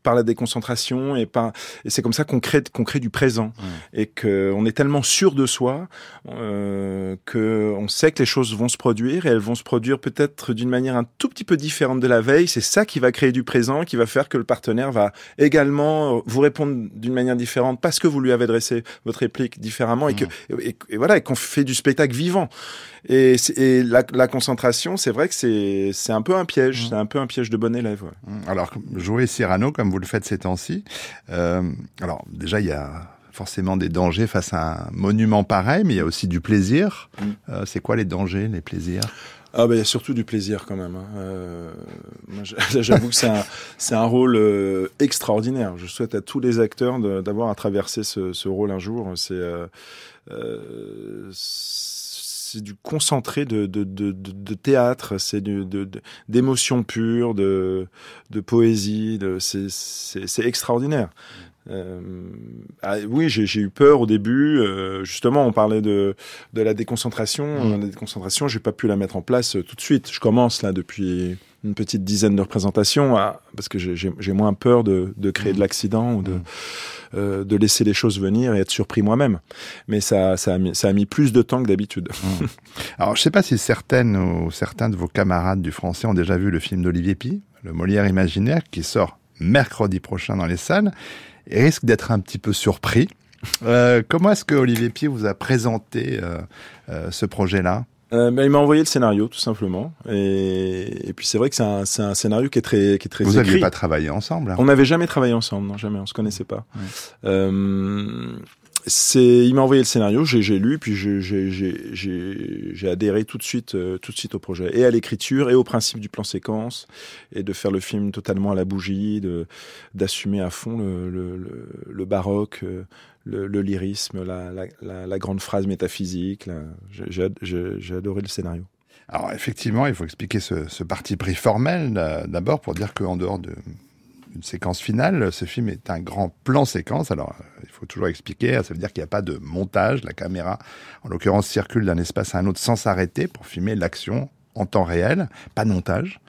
par la déconcentration et par et c'est comme ça qu'on crée qu'on crée du présent. Et que on est tellement sûr de soi euh, que on sait que les choses vont se produire et elles vont se produire peut-être d'une manière un tout petit peu différente de la veille. C'est ça qui va créer du présent qui va faire que le partenaire va également vous répondre d'une manière différente parce que vous lui avez dressé votre réplique différemment et que et, et voilà et qu'on fait du spectacle vivant. Et, et la, la concentration c'est vrai que c'est c'est un peu un piège. C'est un peu un piège de bon élève ouais. Alors, jouer Cyrano, comme vous le faites ces temps-ci, euh, alors déjà, il y a forcément des dangers face à un monument pareil, mais il y a aussi du plaisir. Mm. Euh, c'est quoi les dangers, les plaisirs? Ah ben il y a surtout du plaisir quand même. hein. Euh, J'avoue que c'est un, rôle euh, extraordinaire. Je souhaite à tous les acteurs d'avoir à traverser ce, ce rôle un jour. C'est euh, c'est du concentré de, théâtre, c'est du- de, de, d'émotions pures, de, poésie. C'est extraordinaire. Euh, ah, oui, j'ai eu peur au début. euh, justement, on parlait de, de la déconcentration. La déconcentration, j'ai pas pu la mettre en place euh, tout de suite. Je commence là depuis une petite dizaine de représentations à- parce que j'ai- moins peur de, de créer de l'accident ou de, euh, de laisser les choses venir et être surpris moi-même. Mais ça, ça, a mis, ça a mis plus de temps que d'habitude. Alors, je sais pas si certaines ou certains de vos camarades du français ont déjà vu le film d'Olivier Pi, Le Molière imaginaire, qui sort mercredi prochain dans les salles, risque d'être un petit peu surpris. Euh, comment est-ce que Olivier Pi vous a présenté euh, euh, ce projet-là? Euh, ben, il m'a envoyé le scénario tout simplement. Et, et puis c'est vrai que c'est un, scénario qui est très, qui est très Vous n'aviez pas travaillé ensemble hein? On n'avait jamais travaillé ensemble, non, jamais, on se connaissait pas. Ouais. Euh, il m'a envoyé le scénario, j'ai, lu, puis j'ai, adhéré tout de suite, euh, tout de suite au projet, et à l'écriture, et au principe du plan séquence, et de faire le film totalement à la bougie, d'assumer à fond le, baroque, euh, le, lyrisme, la, grande phrase métaphysique. J'ai, j'ai, ad- j'ai- j'ai adoré le scénario. Alors effectivement, il faut expliquer ce, parti pris formel euh, d'abord pour dire qu'en dehors de une séquence finale. Ce film est un grand plan séquence. Alors, faut toujours expliquer. Ça veut dire qu'il n'y a pas de montage. La caméra, en l'occurrence, circule d'un espace à un autre sans s'arrêter pour filmer l'action en temps réel. Pas de montage.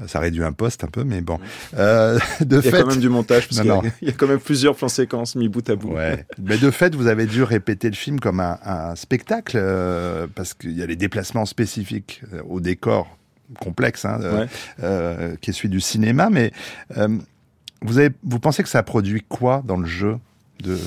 Euh, Ça réduit un poste un peu, mais bon. Euh, de Il y a fait, quand même du montage, parce Non, y a- non. il y a quand même plusieurs plans séquences mis bout à bout. Ouais. Mais de fait, vous avez dû répéter le film comme un, un spectacle, euh, parce qu'il y a les déplacements spécifiques au décor complexe, hein, Ouais. euh, qui est celui du cinéma. Mais vous, avez, vous pensez que ça produit quoi dans le jeu? De...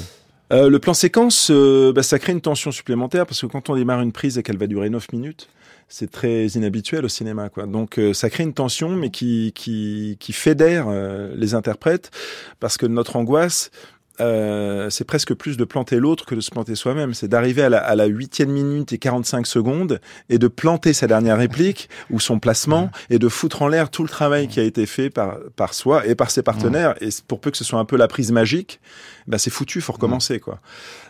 Euh, le plan séquence, euh, bah, ça crée une tension supplémentaire parce que quand on démarre une prise et qu'elle va durer 9 minutes, c'est très inhabituel au cinéma. Quoi. Donc euh, ça crée une tension, mais qui, qui, qui fédère les interprètes parce que notre angoisse, euh, c'est presque plus de planter l'autre que de se planter soi-même. C'est d'arriver à la, à la huitième minute et 45 secondes et de planter sa dernière réplique ou son placement et de foutre en l'air tout le travail qui a été fait par, par soi et par ses partenaires. Et pour peu que ce soit un peu la prise magique, ben c'est foutu, faut recommencer. quoi.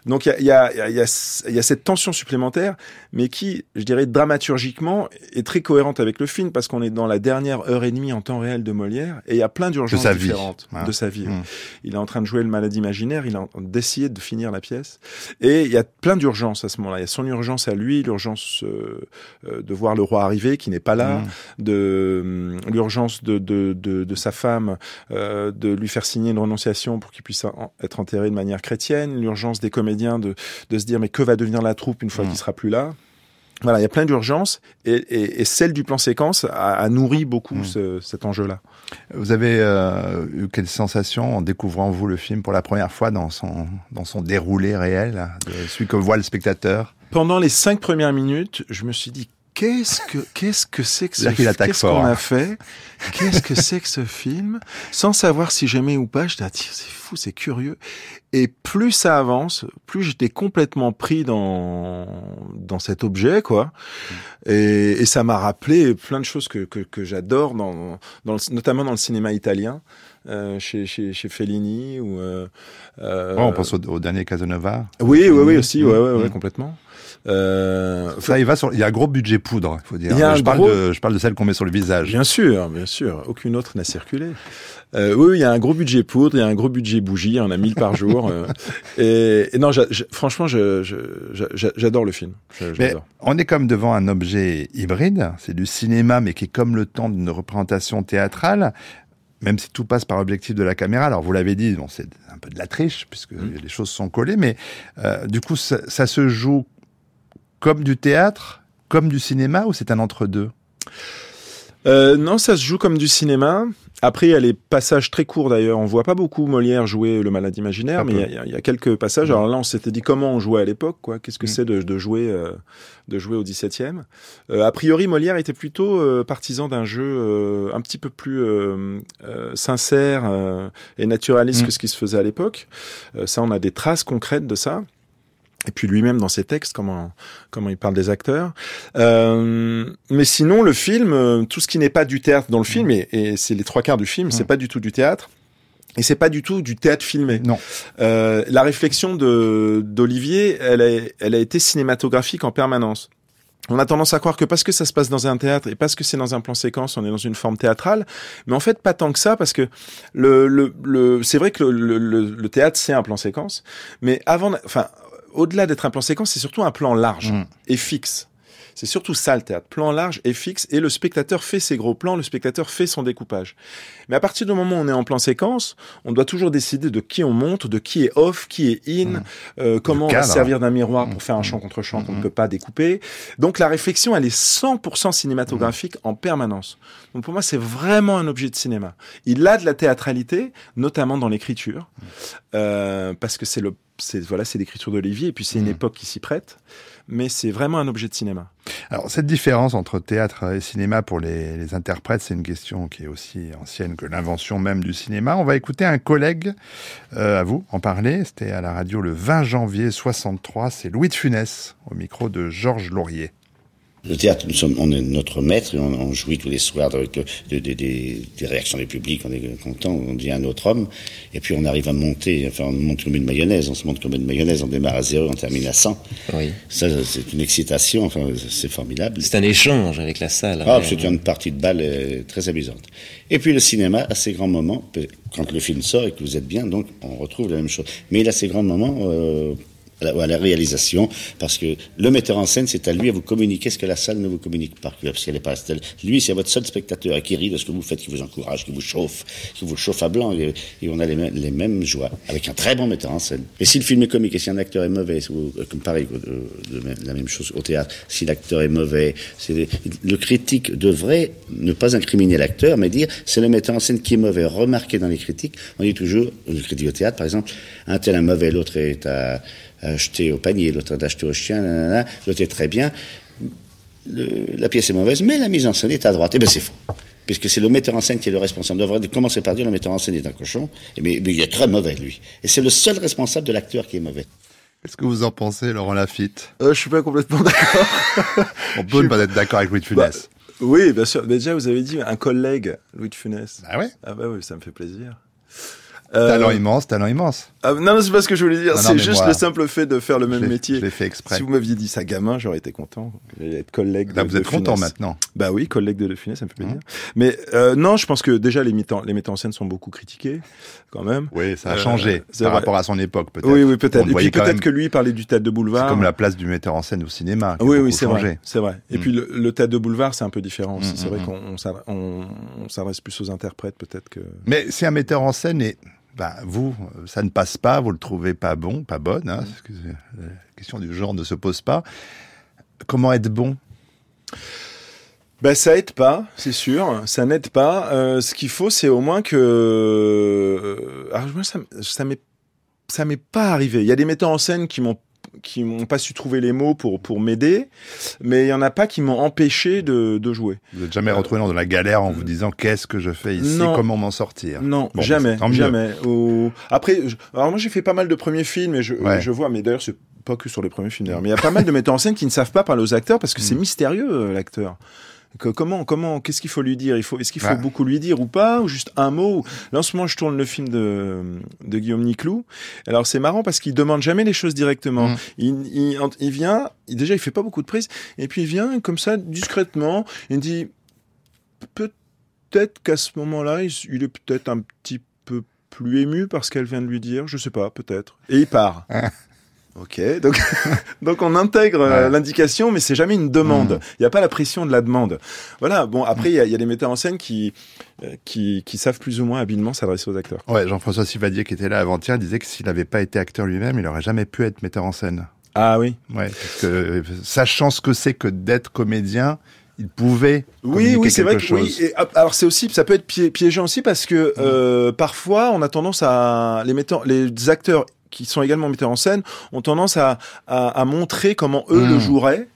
Donc il y a, y, a, y, a, y a- il y a cette tension supplémentaire, mais qui, je dirais, dramaturgiquement, est très cohérente avec le film parce qu'on est dans la dernière heure et demie en temps réel de Molière et il y a plein d'urgences vie, différentes de sa vie. Mm. Il est en train de jouer le malade imaginaire, il est en train d'essayer de finir la pièce. Et il y a plein d'urgences à ce moment-là. Il y a son urgence à lui, l'urgence euh, euh, de voir le roi arriver qui n'est pas là, Mm. de hum, l'urgence de, de, de, de sa femme euh, de lui faire signer une renonciation pour qu'il puisse en- être enterré de manière chrétienne, l'urgence des comédiens de, de se dire mais que va devenir la troupe une fois Mm. qu'il sera plus là? Voilà, il y a plein d'urgences et, et, et celle du plan séquence a, a nourri beaucoup Mm. ce- cet enjeu-là. Vous avez euh, eu quelle sensation en découvrant, vous, le film pour la première fois dans son, dans son déroulé réel, celui que voit le spectateur? Pendant les cinq premières minutes, je me suis dit qu'est-ce que qu'est-ce que c'est que ce attaque qu'est-ce qu'on hein. a fait? Qu'est-ce que c'est que ce film? Sans savoir si j'aimais ou pas, je dis c'est fou, c'est curieux. Et plus ça avance, plus j'étais complètement pris dans dans cet objet quoi. Et, et ça m'a rappelé plein de choses que que, que j'adore dans, dans le- notamment dans le cinéma italien. Euh, chez, chez, chez Fellini ou euh, euh, Ouais, On pense au, au dernier Casanova. oui oui oui aussi Mm. ouais ouais, ouais Mm. complètement euh, Ça, il va sur. Il y a un gros budget poudre, il faut dire. Il y a je, parle gros- de, je parle de celle qu'on met sur le visage. Bien sûr, bien sûr. Aucune autre n'a circulé. Euh, oui, il y a un gros budget poudre, il y a un gros budget bougie, on a 1000 par jour. euh, et, et non, franchement, j'adore le film. Mais on est comme devant un objet hybride. C'est du cinéma, mais qui est comme le temps d'une représentation théâtrale. Même si tout passe par objectif de la caméra. Alors, vous l'avez dit, bon, c'est un peu de la triche, puisque Mm. les choses sont collées, mais euh, du coup, ça, ça se joue comme du théâtre, comme du cinéma, ou c'est un entre-deux? Euh, non, ça se joue comme du cinéma. Après, il y a les passages très courts d'ailleurs. On voit pas beaucoup Molière jouer le malade imaginaire, mais il y a- y, quelques passages. Alors là, on s'était dit comment on jouait à l'époque, quoi. Qu'est-ce que Mm. c'est de, de jouer, euh, de jouer au 17e. Euh, a priori, Molière était plutôt euh, partisan d'un jeu euh, un petit peu plus euh, euh, sincère euh, et naturaliste Mm. que ce qui se faisait à l'époque. Euh, ça, on a des traces concrètes de ça. Et puis lui-même dans ses textes, comment comment il parle des acteurs. Euh, mais sinon, le film, euh, tout ce qui n'est pas du théâtre dans le film, et, et c'est les trois quarts du film, c'est Mm. pas du tout du théâtre. Et c'est pas du tout du théâtre filmé. Non. Euh, la réflexion de d'Olivier, elle a, elle a été cinématographique en permanence. On a tendance à croire que parce que ça se passe dans un théâtre et parce que c'est dans un plan séquence, on est dans une forme théâtrale. Mais en fait, pas tant que ça, parce que le, le, le c'est vrai que le, le, le théâtre c'est un plan séquence, mais avant, enfin, au-delà d'être un plan séquence, c'est surtout un plan large Mm. et fixe. C'est surtout ça le théâtre, plan large et fixe, et le spectateur fait ses gros plans, le spectateur fait son découpage. Mais à partir du moment où on est en plan séquence, on doit toujours décider de qui on monte, de qui est off, qui est in, Mm. euh, comment on va servir d'un miroir pour faire un champ contre champ qu'on ne peut pas découper. Donc la réflexion, elle est 100% cinématographique en permanence. Donc pour moi, c'est vraiment un objet de cinéma. Il a de la théâtralité, notamment dans l'écriture, euh, parce que c'est le, c'est voilà, c'est l'écriture d'Olivier, et puis c'est une époque qui s'y prête. Mais c'est vraiment un objet de cinéma. Alors, cette différence entre théâtre et cinéma pour les, interprètes, c'est une question qui est aussi ancienne que l'invention même du cinéma. On va écouter un collègue euh, à vous en parler. C'était à la radio le 20 janvier 63. C'est Louis de Funès au micro de Georges Laurier. Le théâtre, nous sommes, on est notre maître, et on, on jouit tous les soirs avec le- de- de- des- des réactions du public, on est content, on devient un autre homme, et puis on arrive à monter, enfin on monte comme une mayonnaise, on se monte comme une mayonnaise, on démarre à zéro, on termine à 100. Oui. Ça, c'est une excitation, enfin c'est formidable. C'est un échange avec la salle. Ah, après. c'est une partie de balle euh, très amusante. Et puis le cinéma a ses grands moments, quand le film sort et que vous êtes bien, donc on retrouve la même chose. Mais il a ses grands moments euh, à, la, à la réalisation, parce que le metteur en scène, c'est à lui à vous communiquer ce que la salle ne vous communique pas, parce qu'elle est pas telle. Lui, c'est votre seul spectateur qui rit de ce que vous faites, qui vous encourage, qui vous chauffe, qui vous chauffe à blanc, et, on a les, les mêmes joies, avec un très bon metteur en scène. Et si le film est comique, et si un acteur est mauvais, euh, comme pareil, euh, la même chose au théâtre, si l'acteur est mauvais, c'est le critique devrait ne pas incriminer l'acteur, mais dire c'est le metteur en scène qui est mauvais. Remarquez dans les critiques, on dit toujours, le critique au théâtre par exemple, un tel est mauvais, l'autre est à, acheter au panier, l'autre est à acheter au chien, l'autre est très bien. Le- la pièce est mauvaise, mais la mise en scène est à droite. Eh bien c'est faux. Puisque c'est le metteur en scène qui est le responsable. On devrait commencer par dire le metteur en scène est un cochon, Eh mais, mais il est très mauvais lui. Et c'est le seul responsable de l'acteur qui est mauvais. Qu'est-ce que vous en pensez, Laurent Lafitte? Euh, je suis pas complètement d'accord. On peut ne pas être d'accord avec Louis de Funès. Oui, bien sûr. Mais déjà, vous avez dit un collègue, Louis de Funès. Ah ouais? Ah bah oui, ça me fait plaisir. Euh, Talent immense, talent immense. ah, non, non, c'est pas ce que je voulais dire. C'est juste moi, le simple fait de faire le même métier. Je l'ai fait exprès. Si vous m'aviez dit ça gamin, j'aurais été content. J'allais être collègue Là, de vous êtes de content maintenant. Bah oui, collègue de De Funès, ça me fait plaisir. Mmh. Mais euh, non, je pense que déjà les metteurs, les metteurs en scène sont beaucoup critiqués, quand même. Oui, ça a Euh, changé c'est par vrai. rapport à son époque, peut-être. Oui, oui, peut-être. Et puis peut-être même. que lui parlait du théâtre de boulevard. C'est comme la place du metteur en scène au cinéma. Oui, oui, c'est vrai, c'est vrai. Et Mm. puis le, théâtre de boulevard, c'est un peu différent aussi. Mm, c'est vrai qu'on on s'adresse- plus aux interprètes, peut-être que. Mais si un metteur en scène est, bah, vous, euh, ça ne passe pas, vous le trouvez pas bon, pas bonne, hein, parce que c'est- la question du genre ne se pose pas. Comment être bon? Ben ça aide pas, c'est sûr. Ça n'aide pas. Euh, ce qu'il faut, c'est au moins que. euh, Alors moi, ça, ça m'est, ça m'est pas arrivé. Il y a des metteurs en scène qui m'ont qui m'ont pas su trouver les mots pour pour m'aider, mais il y en a pas qui m'ont empêché de, de jouer. Vous n'êtes jamais retrouvé dans de la galère en vous disant qu'est-ce que je fais ici, Non. comment m'en sortir? Non, Bon, jamais, jamais. Au- Après, je- alors moi j'ai fait pas mal de premiers films et je, Ouais. je vois, mais d'ailleurs c'est pas que sur les premiers films d'ailleurs, mais il y a pas mal de metteurs en scène qui ne savent pas parler aux acteurs parce que c'est mystérieux euh, l'acteur. Que- comment, comment, qu'est-ce qu'il faut lui dire? Il faut, est-ce qu'il faut Ouais. beaucoup lui dire ou pas, ou juste un mot? Là en ce moment je tourne le film de, de Guillaume Niclou. Alors c'est marrant parce qu'il demande jamais les choses directement. Mm. Il, il, il vient, il- déjà il fait pas beaucoup de prises, et puis il vient comme ça discrètement. Il dit peut-être qu'à ce moment-là, il, il est peut-être un petit peu plus ému par ce qu'elle vient de lui dire, je sais pas, peut-être. Et il part. Ok, donc, donc on intègre euh, Ouais. l'indication, mais c'est jamais une demande. Mm. Il n'y a pas la pression de la demande. Voilà, bon, après, il y, a- il y a des metteurs en scène qui, euh, qui, qui savent plus ou moins habilement s'adresser aux acteurs. Ouais, Jean-François Sivadier qui était là avant-hier disait que s'il n'avait pas été acteur lui-même, il n'aurait jamais pu être metteur en scène. Ah oui Ouais, parce que euh, sachant ce que c'est que d'être comédien, il pouvait Oui, oui, c'est vrai que oui. Et, alors c'est aussi, ça peut être pié- piégeant aussi parce que euh, parfois on a tendance à les metteurs, les acteurs qui sont également metteurs en scène ont tendance à, à, à montrer comment eux le joueraient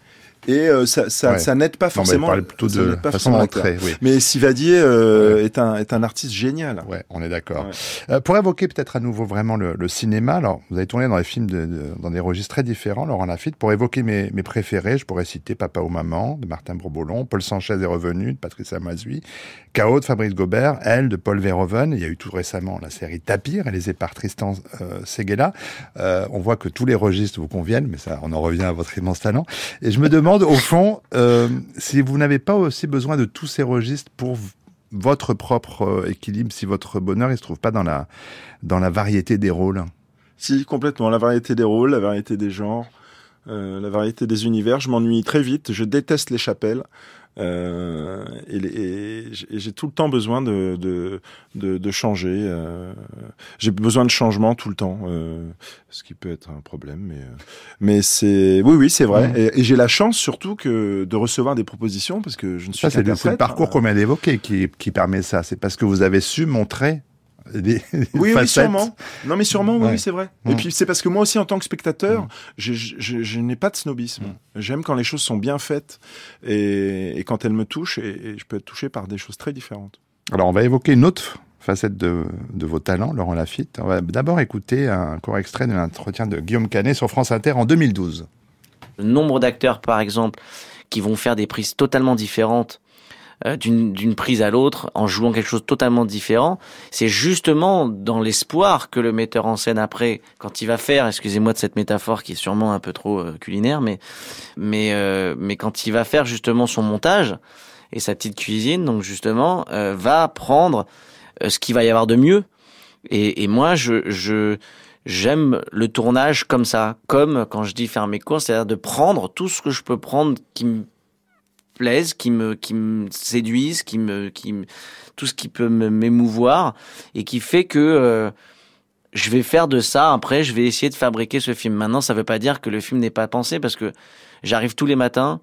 et euh, ça, ça, Ouais. ça n'aide pas Non, mais forcément. il parlait plutôt de pas façon d'entrer, oui. Mais Sivadier euh, Ouais. est un est un artiste génial. Ouais, on est d'accord. Ouais. Euh, pour évoquer peut-être à nouveau vraiment le, le cinéma, alors vous avez tourné dans des films de, de- dans des registres très différents, Laurent Lafitte. Pour évoquer mes, mes préférés, je pourrais citer Papa ou Maman de Martin Bourboulon, Paul Sanchez est revenu de Patrice Amazui, Chaos de Fabrice Gobert, Elle de Paul Verhoeven. Il y a eu tout récemment la série Tapir, réalisée par Tristan euh, Seguela. Euh, on voit que tous les registres vous conviennent, mais ça, on en revient à votre immense talent. Et je me demande au fond euh, si vous n'avez pas aussi besoin de tous ces registres pour votre propre euh, équilibre, si votre bonheur il se trouve pas dans la dans la variété des rôles. Si complètement, la variété des rôles, la variété des genres, euh, la variété des univers. Je m'ennuie très vite. Je déteste les chapelles. Euh, et, et j'ai- tout le temps besoin de, de, de, de changer. euh, j'ai besoin de changement tout le temps, euh, ce qui peut être un problème. Mais, euh, mais c'est oui, oui, c'est vrai. Et, et j'ai la chance surtout que de recevoir des propositions parce que je ne suis Ça, c'est le, parcours Euh, qu'on vient d'évoquer qui, qui permet ça. C'est parce que vous avez su montrer des, des Oui, oui, sûrement. Non, mais sûrement, oui, Ouais. oui, c'est vrai. Mm. Et puis c'est parce que moi aussi, en tant que spectateur, Mm. je, je, je n'ai pas de snobisme. J'aime quand les choses sont bien faites et, et quand elles me touchent, et, et je peux être touché par des choses très différentes. Alors, on va évoquer une autre facette de, de vos talents, Laurent Lafitte. On va d'abord écouter un court extrait de l'entretien de Guillaume Canet sur France Inter en 2012. Le nombre d'acteurs, par exemple, qui vont faire des prises totalement différentes euh, d'une prise à l'autre en jouant quelque chose totalement différent. C'est justement dans l'espoir que le metteur en scène après, quand il va faire, excusez-moi de cette métaphore qui est sûrement un peu trop euh, culinaire, mais mais euh, mais quand il va faire justement son montage et sa petite cuisine, donc justement, euh, va prendre ce qu'il va y avoir de mieux. Et, et moi, je je j'aime le tournage comme ça, comme quand je dis faire mes courses, c'est-à-dire de prendre tout ce que je peux prendre qui me plaise, qui me qui me séduise, qui me qui tout ce qui peut m'émouvoir et qui fait que euh, je vais faire de ça. Après, je vais essayer de fabriquer ce film. Maintenant, ça veut pas dire que le film n'est pas pensé parce que j'arrive tous les matins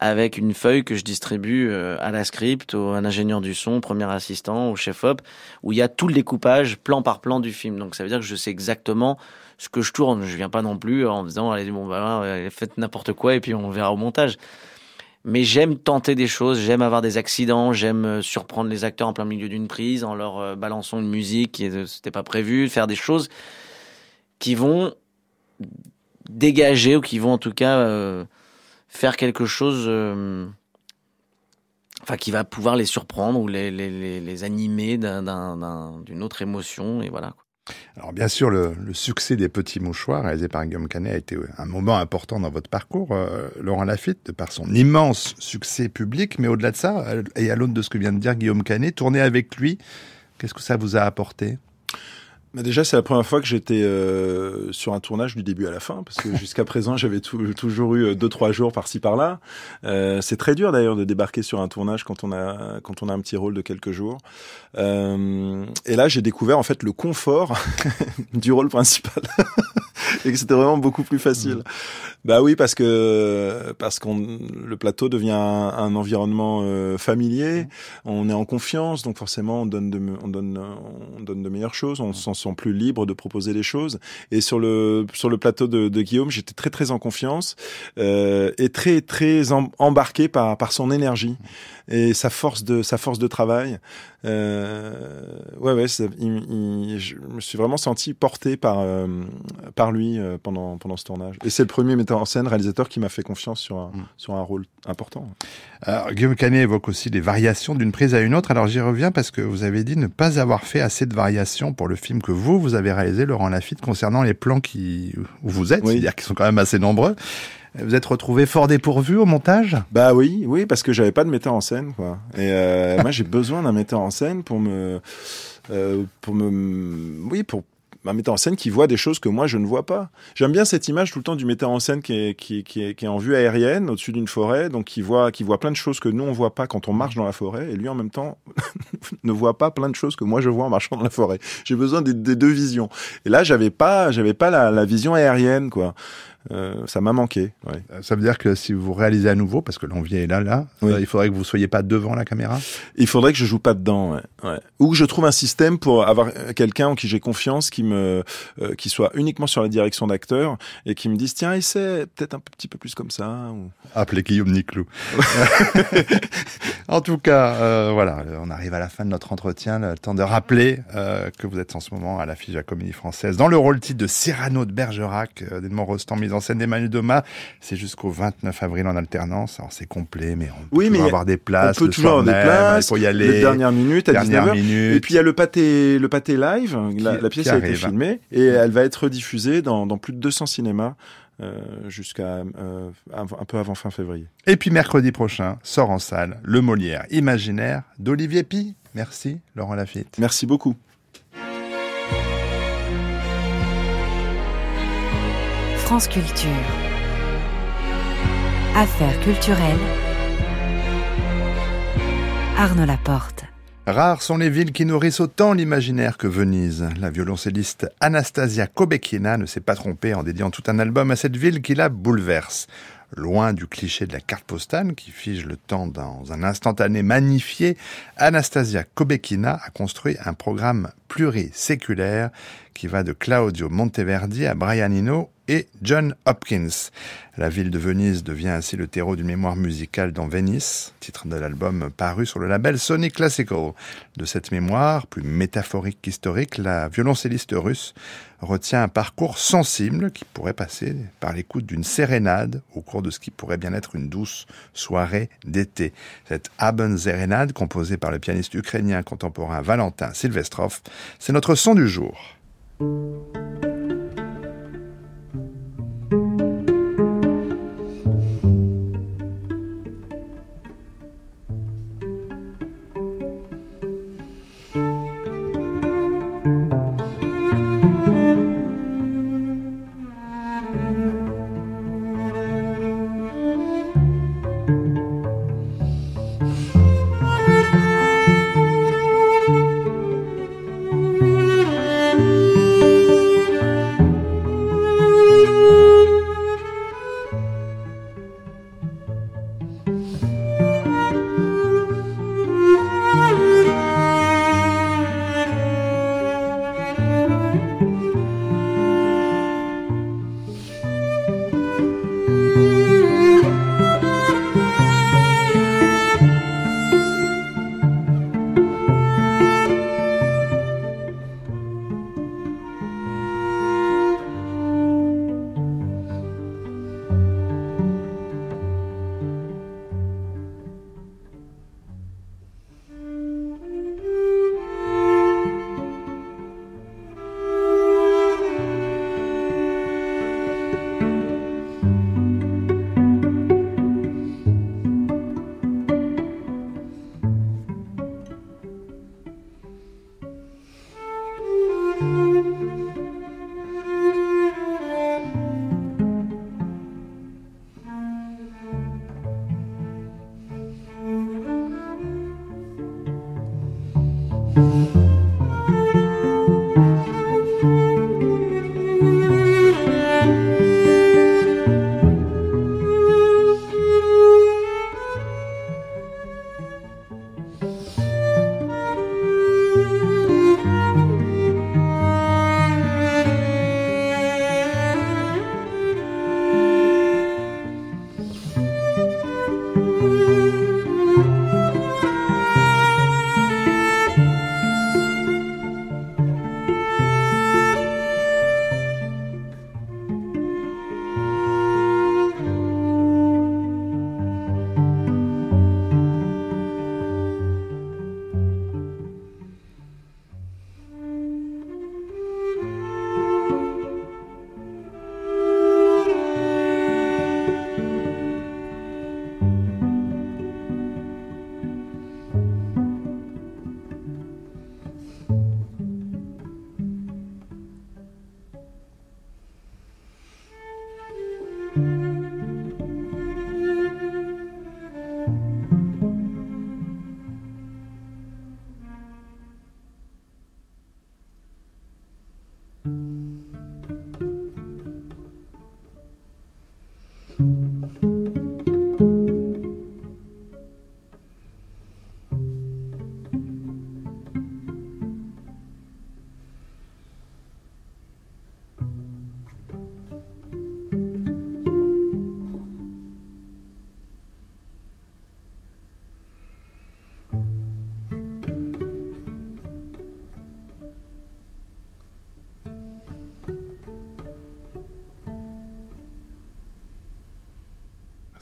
avec une feuille que je distribue euh, à la script, au, à l'ingénieur du son, premier assistant, au chef-op, où il y a tout le découpage plan par plan du film. Donc ça veut dire que je sais exactement ce que je tourne. Je viens pas non plus en disant allez bon bah voilà, faites n'importe quoi et puis on verra au montage. Mais j'aime tenter des choses, j'aime avoir des accidents, j'aime euh, surprendre les acteurs en plein milieu d'une prise en leur euh, balançant une musique qui est- c'était pas prévu, faire des choses qui vont dégager ou qui vont en tout cas euh, faire quelque chose, euh, enfin qui va pouvoir les surprendre ou les, animer d'un- d'un- d'un- d'une autre émotion et voilà. Alors bien sûr, le, succès des Petits Mouchoirs, réalisé par Guillaume Canet, a été un moment important dans votre parcours, euh, Laurent Lafitte, de par son immense succès public. Mais au-delà de ça, euh, et à l'aune de ce que vient de dire Guillaume Canet, tourner avec lui, qu'est-ce que ça vous a apporté? Bah déjà, c'est la première fois que j'étais euh, sur un tournage du début à la fin, parce que jusqu'à présent, j'avais tou- toujours eu euh, deux trois jours par-ci par-là. Euh, c'est très dur d'ailleurs de débarquer sur un tournage quand on a quand on a un petit rôle de quelques jours. Euh, et là, j'ai découvert en fait le confort du rôle principal. et que c'était vraiment beaucoup plus facile. Bah oui, parce que parce qu'on le plateau devient un, un environnement euh, familier, on est en confiance, donc forcément on donne de on donne on donne de meilleures choses, on s'en sent plus libre de proposer des choses. Et sur le sur le plateau de, Guillaume, j'étais très très en confiance euh, et très très em- embarqué par par son énergie et sa force de sa force de travail. Euh, ouais ouais, ça- il- il- je me suis vraiment senti porté par euh, par lui euh, pendant pendant ce tournage. Et c'est le premier metteur en scène réalisateur qui m'a fait confiance sur un sur un rôle important. Alors, Guillaume Canet évoque aussi les variations d'une prise à une autre. Alors j'y reviens parce que vous avez dit ne pas avoir fait assez de variations pour le film que vous, vous avez réalisé, Laurent Lafitte, concernant les plans qui, où vous êtes, Oui. c'est-à-dire qui sont quand même assez nombreux. Vous êtes retrouvé fort dépourvu au montage? Bah oui, oui, parce que j'avais pas de metteur en scène, quoi. Et euh, moi, j'ai besoin d'un metteur en scène pour me, euh, pour me, oui, pour un metteur en scène qui voit des choses que moi je ne vois pas. J'aime bien cette image tout le temps du metteur en scène qui est, qui est, qui est, qui est en vue aérienne au-dessus d'une forêt, donc qui voit, qui voit plein de choses que nous on voit pas quand on marche dans la forêt, et lui en même temps ne voit pas plein de choses que moi je vois en marchant dans la forêt. J'ai besoin des, des deux visions. Et là, j'avais pas, j'avais pas la, la vision aérienne, quoi. Euh, ça m'a manqué. Ouais. Ça veut dire que si vous réalisez à nouveau, parce que l'envie est là, là, Oui. euh, il faudrait que vous soyez pas devant la caméra? Il faudrait que je joue pas dedans, ouais. ouais. Ou que je trouve un système pour avoir euh, quelqu'un en qui j'ai confiance, qui me, euh, qui soit uniquement sur la direction d'acteur et qui me dise tiens essaie peut-être un petit peu plus comme ça. Ou... Appelez Guillaume Niclou. en tout cas, euh, voilà, on arrive à la fin de notre entretien. Le temps de rappeler euh, que vous êtes en ce moment à l'affiche de la Comédie Française dans le rôle titre de Cyrano de Bergerac, euh, d'Edmond Rostand, mise en scène d'Emmanuel Domas. C'est jusqu'au 29 avril en alternance. Alors c'est complet, mais on peut Oui, mais avoir des places. on peut toujours avoir des même, places. Il y aller. Les dernières minutes à Dernière 19h. minute. Et puis il y a le pâté, le pâté live. La, Qui- la pièce a été filmée et elle va être diffusée dans, dans plus de 200 cinémas euh, jusqu'à euh, un peu avant fin février. Et puis mercredi prochain, sort en salle le Molière imaginaire d'Olivier Pi. Merci, Laurent Lafitte. Merci beaucoup. France Culture. Affaires culturelles. Arnaud Laporte. Rares sont les villes qui nourrissent autant l'imaginaire que Venise. La violoncelliste Anastasia Kobekina ne s'est pas trompée en dédiant tout un album à cette ville qui la bouleverse. Loin du cliché de la carte postale qui fige le temps dans un instantané magnifié, Anastasia Kobekina a construit un programme pluriséculaire qui va de Claudio Monteverdi à Brian Eno et John Hopkins. La ville de Venise devient ainsi le terreau d'une mémoire musicale dans Venice, titre de l'album paru sur le label Sony Classical. De cette mémoire, plus métaphorique qu'historique, la violoncelliste russe retient un parcours sensible qui pourrait passer par l'écoute d'une sérénade au cours de ce qui pourrait bien être une douce soirée d'été. Cette Abendserenade, composée par le pianiste ukrainien contemporain Valentin Silvestrov, c'est notre son du jour. Thank you.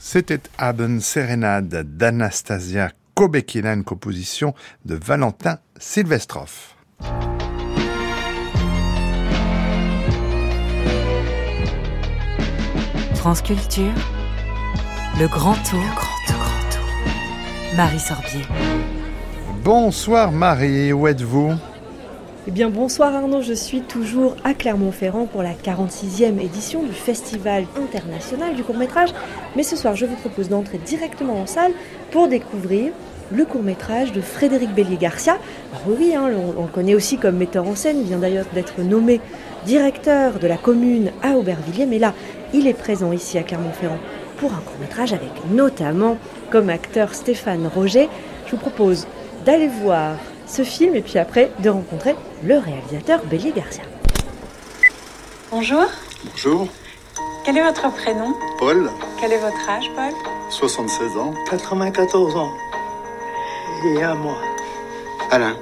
C'était Abend Serenade d'Anastasia Kobekina, une composition de Valentin Silvestrov. France Culture, le grand tour, grand tour, grand tour. Marie Sorbier. Bonsoir Marie, où êtes-vous? Eh bien bonsoir Arnaud, je suis toujours à Clermont-Ferrand pour la 46e édition du Festival international du court-métrage. Mais ce soir, je vous propose d'entrer directement en salle pour découvrir le court-métrage de Frédéric Bélier-Garcia. Alors oui, hein, on, on le connaît aussi comme metteur en scène, il vient d'ailleurs d'être nommé directeur de la commune à Aubervilliers, mais là, il est présent ici à Clermont-Ferrand pour un court-métrage avec notamment comme acteur Stéphane Roger. Je vous propose d'aller voir ce film et puis après de rencontrer le réalisateur Bélier Garcia. Bonjour, Bonjour, quel est votre prénom? Paul, Quel est votre âge, Paul? 76 ans. 94 ans. Et à moi. Alain,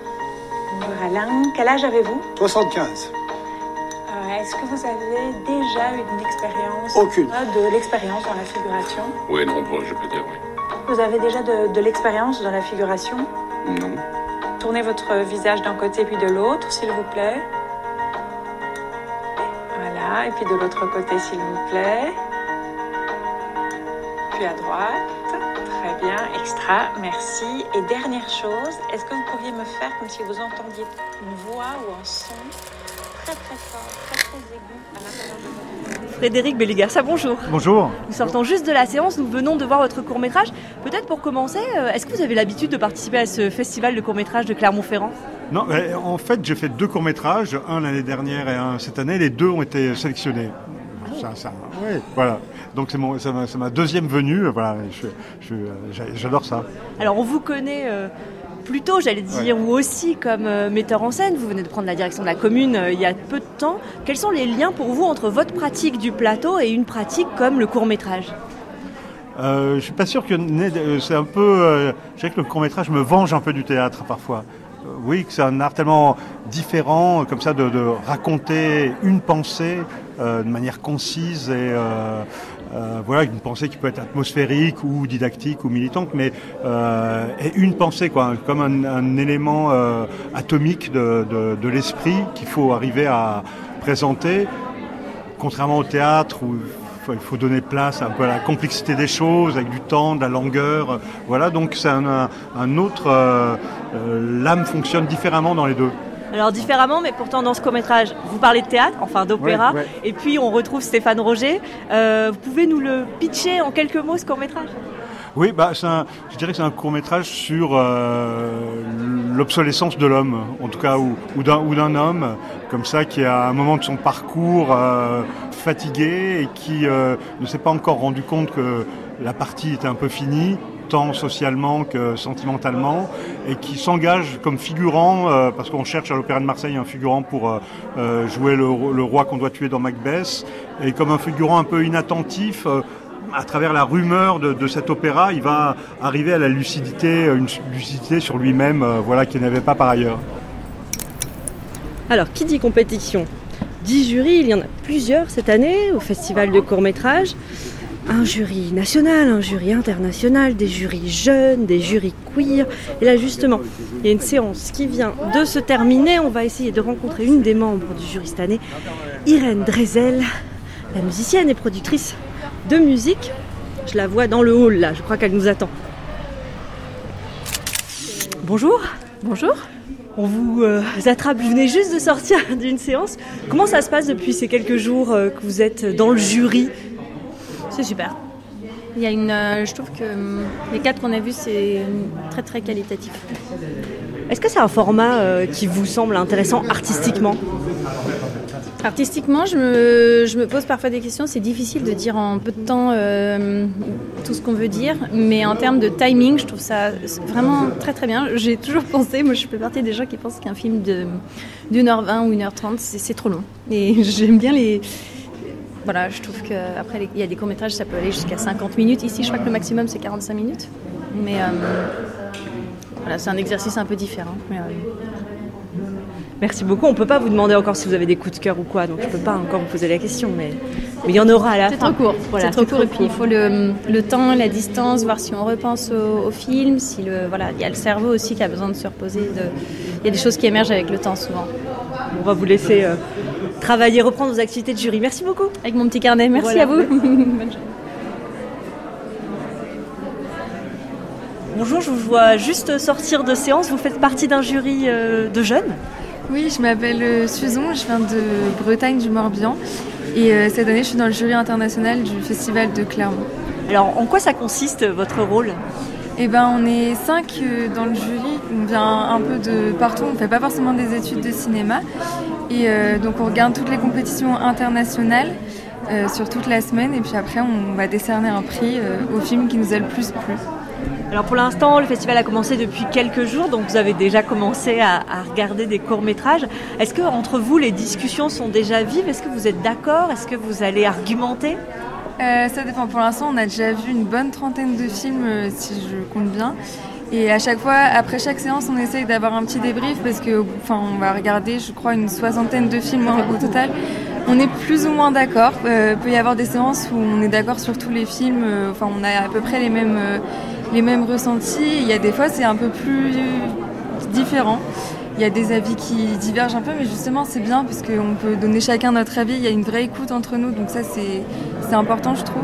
Bonjour Alain, quel âge avez-vous? 75. Euh, Est-ce que vous avez déjà eu une expérience? Aucune. euh, De l'expérience dans la figuration? Oui, nombreux, je peux dire oui. Vous avez déjà de, de l'expérience dans la figuration? Non. Tournez votre visage d'un côté puis de l'autre, s'il vous plaît. Voilà, et puis de l'autre côté, s'il vous plaît. Puis à droite. Très bien, extra, merci. Et dernière chose, est-ce que vous pourriez me faire comme si vous entendiez une voix ou un son très très fort, très très aigu à l'intérieur de votre Frédéric Belligarça, bonjour. Bonjour. Nous sortons juste de la séance, nous venons de voir votre court-métrage. Peut-être pour commencer, euh, est-ce que vous avez l'habitude de participer à ce festival de court-métrage de Clermont-Ferrand? Non, en fait, j'ai fait deux courts-métrages, un l'année dernière et un cette année. Les deux ont été sélectionnés. Ça, ça, ouais, voilà. Donc c'est mon, c'est ma, ma deuxième venue. Voilà, je, je, j'a- j'adore ça. Alors on vous connaît euh, plutôt, j'allais dire, ou aussi comme euh, metteur en scène. Vous venez de prendre la direction de la commune euh, il y a peu de temps. Quels sont les liens pour vous entre votre pratique du plateau et une pratique comme le court-métrage? Euh, je suis pas sûr que euh, c'est un peu. Euh, je dirais que le court métrage me venge un peu du théâtre parfois. Oui, que c'est un art tellement différent, comme ça, de, de raconter une pensée de manière concise et euh, voilà, une pensée qui peut être atmosphérique ou didactique ou militante, mais euh, une pensée, quoi, comme un, élément euh, atomique de, l'esprit qu'il faut arriver à présenter contrairement au théâtre où il faut donner place à la complexité des choses, avec du temps, de la longueur. Voilà, donc c'est un, autre. L'âme fonctionne différemment dans les deux. Alors différemment, mais pourtant dans ce court-métrage, vous parlez de théâtre, enfin d'opéra, Ouais, ouais. et puis on retrouve Stéphane Roger. Euh, vous pouvez nous le pitcher en quelques mots ce court-métrage? Oui, bah, un- je dirais que c'est un court métrage sur euh, l'obsolescence de l'homme, en tout cas, ou, d'un ou d'un homme, comme ça, qui à un moment de son parcours euh, fatigué et qui euh, ne s'est pas encore rendu compte que la partie était un peu finie tant socialement que sentimentalement, et qui s'engage comme figurant, euh, parce qu'on cherche à l'Opéra de Marseille un figurant pour euh, euh, jouer le, roi qu'on doit tuer dans Macbeth, et comme un figurant un peu inattentif, à travers la rumeur de, cet opéra, il va arriver à la lucidité, une lucidité sur lui-même, voilà, qu'il n'avait pas par ailleurs. Alors, qui dit compétition dit jury, il y en a plusieurs cette année au festival de court-métrage. Un jury national, un jury international, des jurys jeunes, des jurys queer. Et là, justement, il y a une séance qui vient de se terminer. On va essayer de rencontrer une des membres du jury cette année, Irène Drezel, la musicienne et productrice de musique. Je la vois dans le hall là, je crois qu'elle nous attend. Bonjour. Bonjour. On vous euh, attrape, vous venez juste de sortir d'une séance. Comment ça se passe depuis ces quelques jours euh, que vous êtes dans le jury? C'est super. Il y a une, euh, je trouve que hum, les quatre qu'on a vus, c'est très très qualitatif. Est-ce que c'est un format euh, qui vous semble intéressant artistiquement? Artistiquement, je me, je me pose parfois des questions. C'est difficile de dire en peu de temps euh, tout ce qu'on veut dire, mais en termes de timing, je trouve ça vraiment très très bien. J'ai toujours pensé, moi je fais partie des gens qui pensent qu'un film d'une heure vingt ou une heure trente, c'est trop long. Et j'aime bien les. Voilà, je trouve qu'après, il y a des courts-métrages, ça peut aller jusqu'à 50 minutes. Ici, je crois que le maximum, c'est 45 minutes. Mais euh, voilà, c'est un exercice un peu différent. Mais, euh, Merci beaucoup. On peut pas vous demander encore si vous avez des coups de cœur ou quoi, donc je peux pas encore vous poser la question, mais mais il y en aura à la C'est fin. trop court. Voilà, c'est trop court. Et puis il faut le, le temps, la distance, voir si on repense au, au film. Si le voilà, il y a le cerveau aussi qui a besoin de se reposer. De... Il y a des choses qui émergent avec le temps souvent. On va vous laisser euh, travailler, reprendre vos activités de jury. Merci beaucoup. Avec mon petit carnet. Merci Voilà. à vous. Bonne journée. Bonjour, je vous vois juste sortir de séance. Vous faites partie d'un jury euh, de jeunes? Oui, je m'appelle euh, Suzon, je viens de Bretagne, du Morbihan. Et euh, cette année, je suis dans le jury international du festival de Clermont. Alors, en quoi ça consiste, votre rôle? Eh ben, on est cinq euh, dans le jury. On vient un peu de partout. On ne fait pas forcément des études de cinéma. Et euh, donc, on regarde toutes les compétitions internationales euh, sur toute la semaine. Et puis après, on va décerner un prix au film qui nous a le plus plu. Alors pour l'instant, le festival a commencé depuis quelques jours, donc vous avez déjà commencé à, à regarder des courts-métrages. Est-ce que entre vous, les discussions sont déjà vives? Est-ce que vous êtes d'accord? Est-ce que vous allez argumenter? Euh, ça dépend. Pour l'instant, on a déjà vu une bonne trentaine de films, euh, si je compte bien. Et à chaque fois, après chaque séance, on essaye d'avoir un petit débrief parce que, enfin, on va regarder, je crois, une soixantaine de films au total. On est plus ou moins d'accord. Euh, peut y avoir des séances où on est d'accord sur tous les films. on a à peu près les mêmes, les mêmes ressentis. Il y a des fois, c'est un peu plus différent. Il y a des avis qui divergent un peu, mais justement, c'est bien parce qu'on peut donner chacun notre avis. Il y a une vraie écoute entre nous, donc ça, c'est c'est important, je trouve.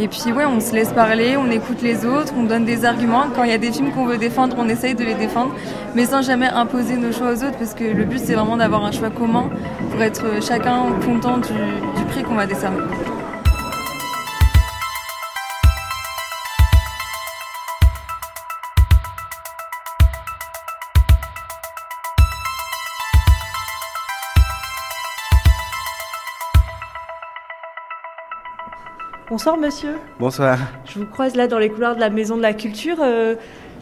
Et puis, ouais, on se laisse parler, on écoute les autres, on donne des arguments. Quand il y a des films qu'on veut défendre, on essaye de les défendre, mais sans jamais imposer nos choix aux autres, parce que le but, c'est vraiment d'avoir un choix commun pour être chacun content du, du prix qu'on va décerner. Bonsoir monsieur. Bonsoir. Je vous croise là dans les couloirs de la Maison de la Culture. Euh,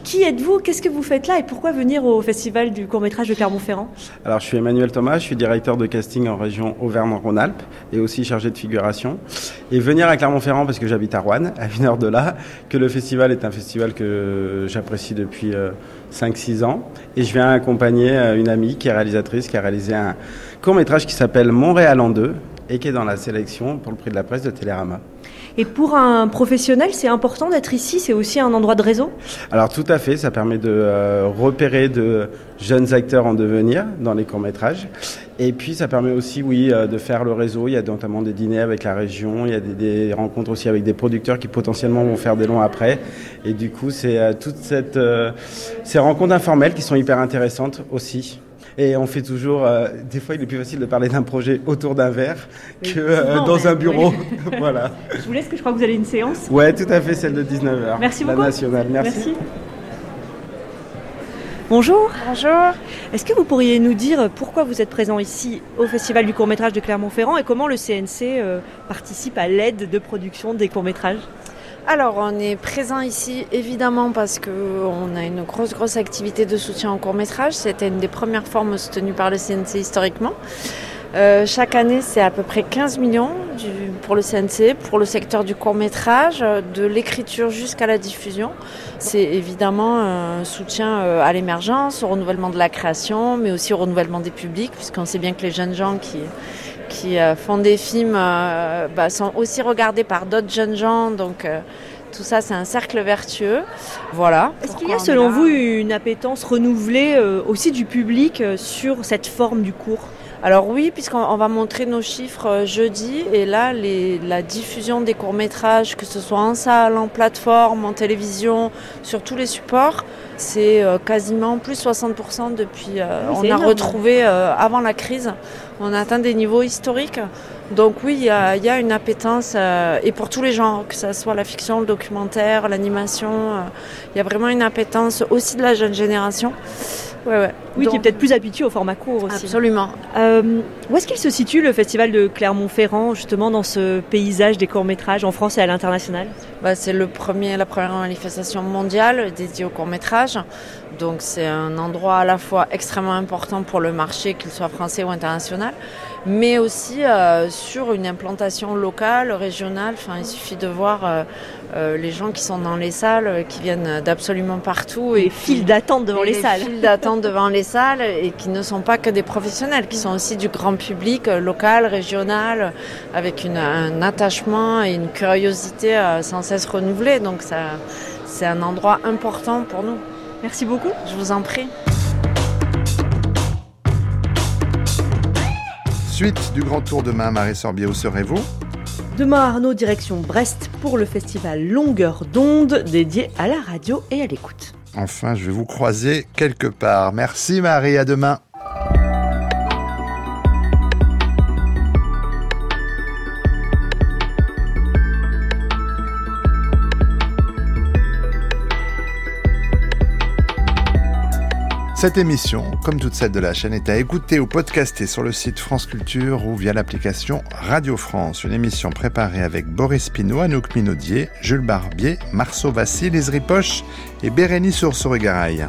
qui êtes-vous? Qu'est-ce que vous faites là? Et pourquoi venir au festival du court-métrage de Clermont-Ferrand? Alors, je suis Emmanuel Thomas, je suis directeur de casting en région Auvergne-Rhône-Alpes et aussi chargé de figuration. Et venir à Clermont-Ferrand parce que j'habite à Rouen, à une heure de là, que le festival est un festival que j'apprécie depuis euh, 5-6 ans. Et je viens accompagner euh, une amie qui est réalisatrice, qui a réalisé un court-métrage qui s'appelle Montréal en deux et qui est dans la sélection pour le prix de la presse de Télérama. Et pour un professionnel, c'est important d'être ici. C'est aussi un endroit de réseau? Alors tout à fait, ça permet de euh, repérer de jeunes acteurs en devenir dans les courts-métrages. Et puis ça permet aussi, oui, euh, de faire le réseau. Il y a notamment des dîners avec la région, il y a des, rencontres aussi avec des producteurs qui potentiellement vont faire des longs après. Et du coup, c'est euh, toutes euh, ces rencontres informelles qui sont hyper intéressantes aussi. Et on fait toujours. euh, des fois, il est plus facile de parler d'un projet autour d'un verre que euh, souvent, dans même, un bureau. oui. voilà. Je vous laisse, que je crois que vous avez une séance. Ouais, tout à fait, celle de 19h. Merci la beaucoup. nationale. Merci. Bonjour. Bonjour. Est-ce que vous pourriez nous dire pourquoi vous êtes présent ici au Festival du court-métrage de Clermont-Ferrand et comment le CNC euh, participe à l'aide de production des courts-métrages? Alors, on est présent ici évidemment parce qu'on a une grosse, grosse activité de soutien au court-métrage. C'était une des premières formes soutenues par le CNC historiquement. Euh, chaque année, c'est à peu près 15 millions pour le CNC, pour le secteur du court-métrage, euh, de l'écriture jusqu'à la diffusion. C'est évidemment un soutien euh, à l'émergence, au renouvellement de la création, mais aussi au renouvellement des publics, puisqu'on sait bien que les jeunes gens qui, qui euh, font des films euh, bah, sont aussi regardés par d'autres jeunes gens. Donc euh, tout ça, c'est un cercle vertueux. Voilà. Est-ce qu'il y a selon vous une appétence renouvelée euh, aussi du public euh, sur cette forme du cours Alors oui, puisqu'on on va montrer nos chiffres euh, jeudi, et là, les- la diffusion des courts-métrages, que ce soit en salle, en plateforme, en télévision, sur tous les supports, c'est euh, quasiment plus 60% depuis... euh, Oui, on a retrouvé avant la crise, on a atteint des niveaux historiques. Donc oui, il y a, il y a une appétence, euh, et pour tous les genres, que ce soit la fiction, le documentaire, l'animation, euh, il y a vraiment une appétence aussi de la jeune génération. Ouais, ouais. Oui, qui est Donc- peut-être plus habitué au format court aussi. Absolument. Euh, où est-ce qu'il se situe le festival de Clermont-Ferrand, justement dans ce paysage des courts-métrages en France et à l'international? Bah, c'est le premier, la première manifestation mondiale dédiée au court métrage. Donc c'est un endroit à la fois extrêmement important pour le marché, qu'il soit français ou international, mais aussi euh, sur une implantation locale, régionale. Enfin, il suffit de voir euh, euh, les gens qui sont dans les salles, euh, qui viennent d'absolument partout. Les et files d'attente devant les salles. files d'attente devant les salles et qui ne sont pas que des professionnels, qui sont aussi du grand public euh, local, régional, avec une- un attachement et une curiosité sans cesse renouvelée. Donc ça, c'est un endroit important pour nous. Merci beaucoup. Je vous en prie. Suite du grand tour demain, Marie Sorbier, où serez-vous? Demain, Arnaud, direction Brest pour le festival Longueur d'onde dédié à la radio et à l'écoute. Enfin, je vais vous croiser quelque part. Merci Marie, à demain. Cette émission, comme toute celle de la chaîne, est à écouter ou podcaster sur le site France Culture ou via l'application Radio France. Une émission préparée avec Boris Pinault, Anouk Minaudier, Jules Barbier, Marceau Vassil, Ripoche et Bérénice Oursourigaraille.